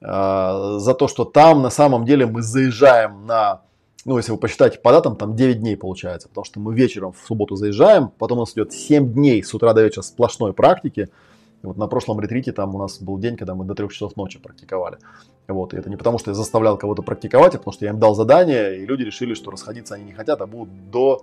Speaker 1: э, за то, что там на самом деле мы заезжаем на, ну если вы посчитаете по датам, там 9 дней получается, потому что мы вечером в субботу заезжаем, потом у нас идет 7 дней с утра до вечера сплошной практики, вот на прошлом ретрите там у нас был день, когда мы до трех часов ночи практиковали. Вот, и это не потому, что я заставлял кого-то практиковать, а потому что я им дал задание, и люди решили, что расходиться они не хотят, а будут до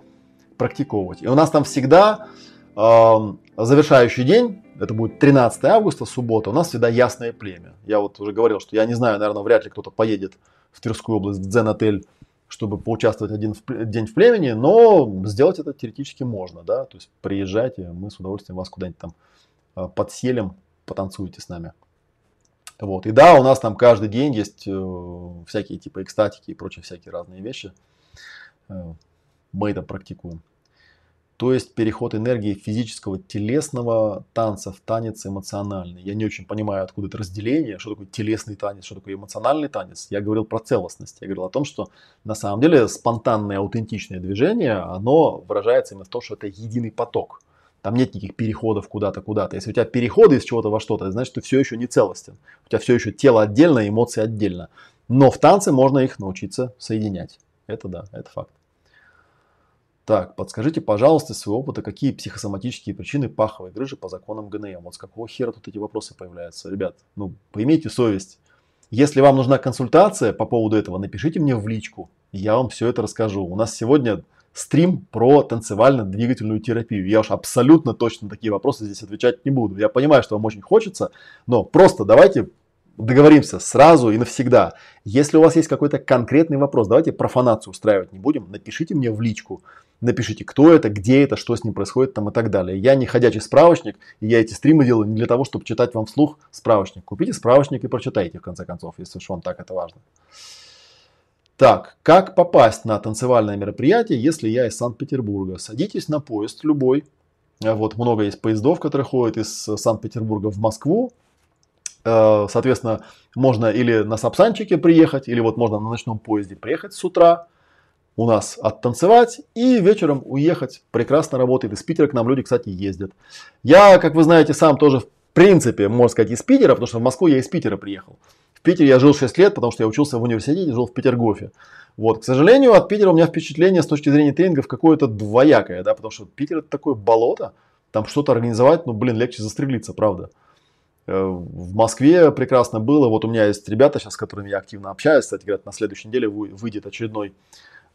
Speaker 1: практиковывать. И у нас там всегда завершающий день, это будет 13 августа, суббота, у нас всегда ясное племя. Я вот уже говорил, что я не знаю, наверное, вряд ли кто-то поедет в Тверскую область, в Дзен-отель, чтобы поучаствовать один в, день в племени, но сделать это теоретически можно, да, то есть приезжайте, мы с удовольствием вас куда-нибудь там Э, подселим, потанцуйте с нами. Вот. И да, у нас там каждый день есть э, всякие типа экстатики и прочие всякие разные вещи. Э, мы это практикуем. То есть переход энергии физического телесного танца в танец эмоциональный. Я не очень понимаю, откуда это разделение, что такое телесный танец, что такое эмоциональный танец. Я говорил про целостность. Я говорил о том, что на самом деле спонтанное, аутентичное движение, оно выражается именно в том, что это единый поток. Там нет никаких переходов куда-то, куда-то. Если у тебя переходы из чего-то во что-то, значит, ты все еще не целостен. У тебя все еще тело отдельно, эмоции отдельно. Но в танце можно их научиться соединять. Это да, это факт. Так, подскажите, пожалуйста, из своего опыта, какие психосоматические причины паховой грыжи по законам ГНМ? Вот с какого хера тут эти вопросы появляются? Ребят, ну, поимейте совесть. Если вам нужна консультация по поводу этого, напишите мне в личку. Я вам все это расскажу. У нас сегодня стрим про танцевально-двигательную терапию. Я уж абсолютно точно такие вопросы здесь отвечать не буду. Я понимаю, что вам очень хочется, но просто давайте договоримся сразу и навсегда. Если у вас есть какой-то конкретный вопрос, давайте профанацию устраивать не будем, напишите мне в личку. Напишите, кто это, где это, что с ним происходит там и так далее. Я не ходячий справочник, и я эти стримы делаю не для того, чтобы читать вам вслух справочник. Купите справочник и прочитайте, в конце концов, если уж вам так это важно. Так, как попасть на танцевальное мероприятие, если я из Санкт-Петербурга? Садитесь на поезд любой. Э, вот много есть поездов, которые ходят из Санкт-Петербурга в Москву. Э, соответственно, можно или на Сапсанчике приехать, или вот можно на ночном поезде приехать с утра, у нас оттанцевать и вечером уехать. Прекрасно работает. Из Питера к нам люди, кстати, ездят. Я, как вы знаете, сам тоже в принципе, можно сказать, из Питера, потому что в Москву я из Питера приехал. Питере я жил 6 лет, потому что я учился в университете, жил в Петергофе. Вот, к сожалению, от Питера у меня впечатление с точки зрения тренингов какое-то двоякое, да, потому что Питер это такое болото, там что-то организовать, ну, блин, легче застрелиться, правда. Э, в Москве прекрасно было, вот у меня есть ребята сейчас, с которыми я активно общаюсь, кстати, говорят, на следующей неделе выйдет очередной,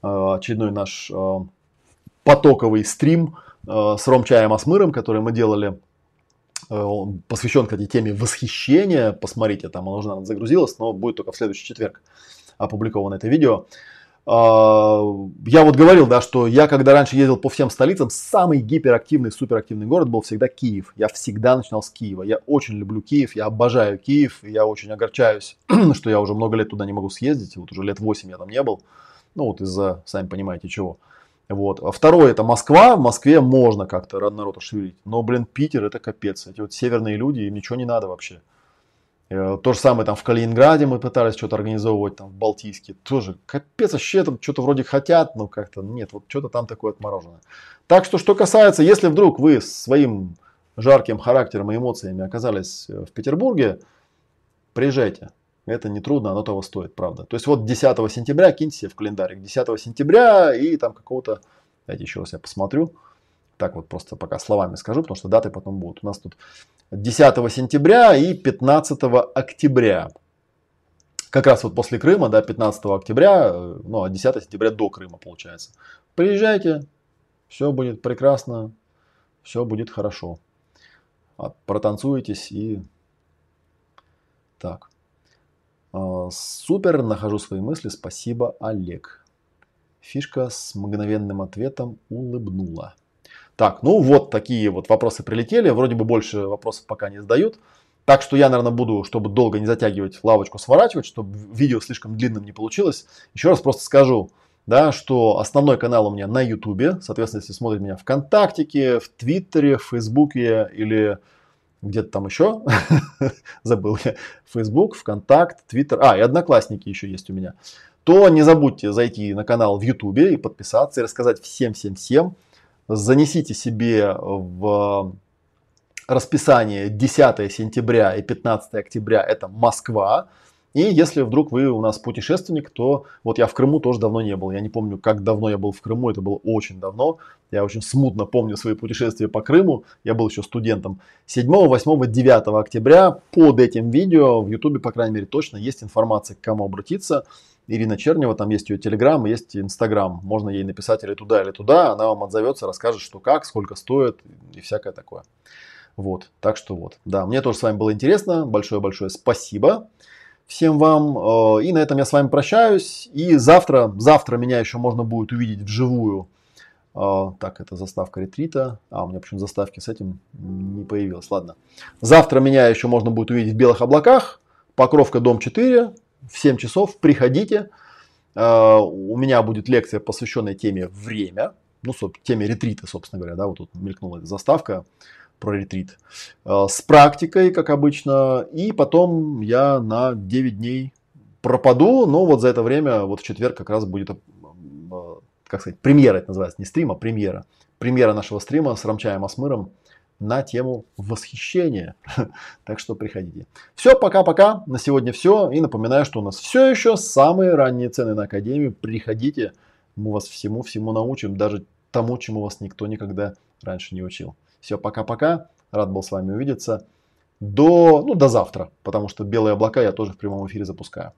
Speaker 1: очередной наш э, потоковый стрим э, с Ромчаем Асмыром, который мы делали. Э, он посвящен, кстати, теме восхищения. Посмотрите, там оно уже загрузилось, но будет только в следующий четверг опубликовано это видео. Я вот говорил, да, что я когда раньше ездил по всем столицам, самый гиперактивный, суперактивный город был всегда Киев. Я всегда начинал с Киева. Я очень люблю Киев, я обожаю Киев, я очень огорчаюсь, что я уже много лет туда не могу съездить. Вот уже лет 8 я там не был. Ну вот из-за, сами понимаете, чего. Вот. А второе это Москва. В Москве можно как-то народ ошевелить. Но, блин, Питер это капец. Эти вот северные люди, им ничего не надо вообще. Э, то же самое там в Калининграде мы пытались что-то организовывать, там в Балтийске. Тоже капец, вообще там что-то вроде хотят, но как-то нет, вот что-то там такое отмороженное. Так что, что касается, если вдруг вы своим жарким характером и эмоциями оказались э, в Петербурге, приезжайте. Это не трудно, оно того стоит, правда. То есть вот 10 сентября киньте себе в календарик. 10 сентября и там какого-то, давайте еще раз я посмотрю. Так вот просто пока словами скажу, потому что даты потом будут. У нас тут 10 сентября и 15 октября. Как раз вот после Крыма, да, 15 октября, э, ну, а 10 сентября до Крыма получается. Приезжайте, все будет прекрасно, все будет хорошо. А, протанцуетесь и... Так. А, супер, нахожу свои мысли, спасибо, Олег. Фишка с мгновенным ответом улыбнула. Так, ну вот такие вот вопросы прилетели. Вроде бы больше вопросов пока не задают. Так что я, наверное, буду, чтобы долго не затягивать лавочку, сворачивать, чтобы видео слишком длинным не получилось. Еще раз просто скажу, да, что основной канал у меня на YouTube. Соответственно, если смотрите меня ВКонтакте, в Твиттере, в Фейсбуке или где-то там еще, забыл я, Facebook, ВКонтакт, Твиттер, а, и Одноклассники еще есть у меня, то не забудьте зайти на канал в YouTube и подписаться, и рассказать всем-всем-всем, занесите себе в расписание 10 сентября и 15 октября. Это Москва. И если вдруг вы у нас путешественник, то вот я в Крыму тоже давно не был. Я не помню, как давно я был в Крыму, это было очень давно. Я очень смутно помню свои путешествия по Крыму. Я был еще студентом. 7, 8, 9 октября под этим видео в Ютубе, по крайней мере, точно есть информация, к кому обратиться. Ирина Чернева, там есть ее телеграм, есть инстаграм. Можно ей написать или туда, или туда. Она вам отзовется, расскажет, что как, сколько стоит и всякое такое. Вот, так что вот. Да, мне тоже с вами было интересно. Большое-большое спасибо всем вам. Э, и на этом я с вами прощаюсь. И завтра, завтра меня еще можно будет увидеть вживую. Э, так, это заставка ретрита. А, у меня почему заставки с этим не появилось. Ладно. Завтра меня еще можно будет увидеть в белых облаках. Покровка, дом 4 в 7 часов приходите. А, у меня будет лекция, посвященная теме время, ну, теме ретрита, собственно говоря, да, вот тут мелькнула эта заставка про ретрит, а, с практикой, как обычно, и потом я на 9 дней пропаду, но вот за это время, вот в четверг как раз будет, а, как сказать, премьера это называется, не стрим, а премьера. Премьера нашего стрима с Рамчаем Асмыром на тему восхищения. так что приходите. Все, пока-пока. На сегодня все. И напоминаю, что у нас все еще самые ранние цены на Академию. Приходите. Мы вас всему-всему научим. Даже тому, чему вас никто никогда раньше не учил. Все, пока-пока. Рад был с вами увидеться. До, ну, до завтра, потому что белые облака я тоже в прямом эфире запускаю.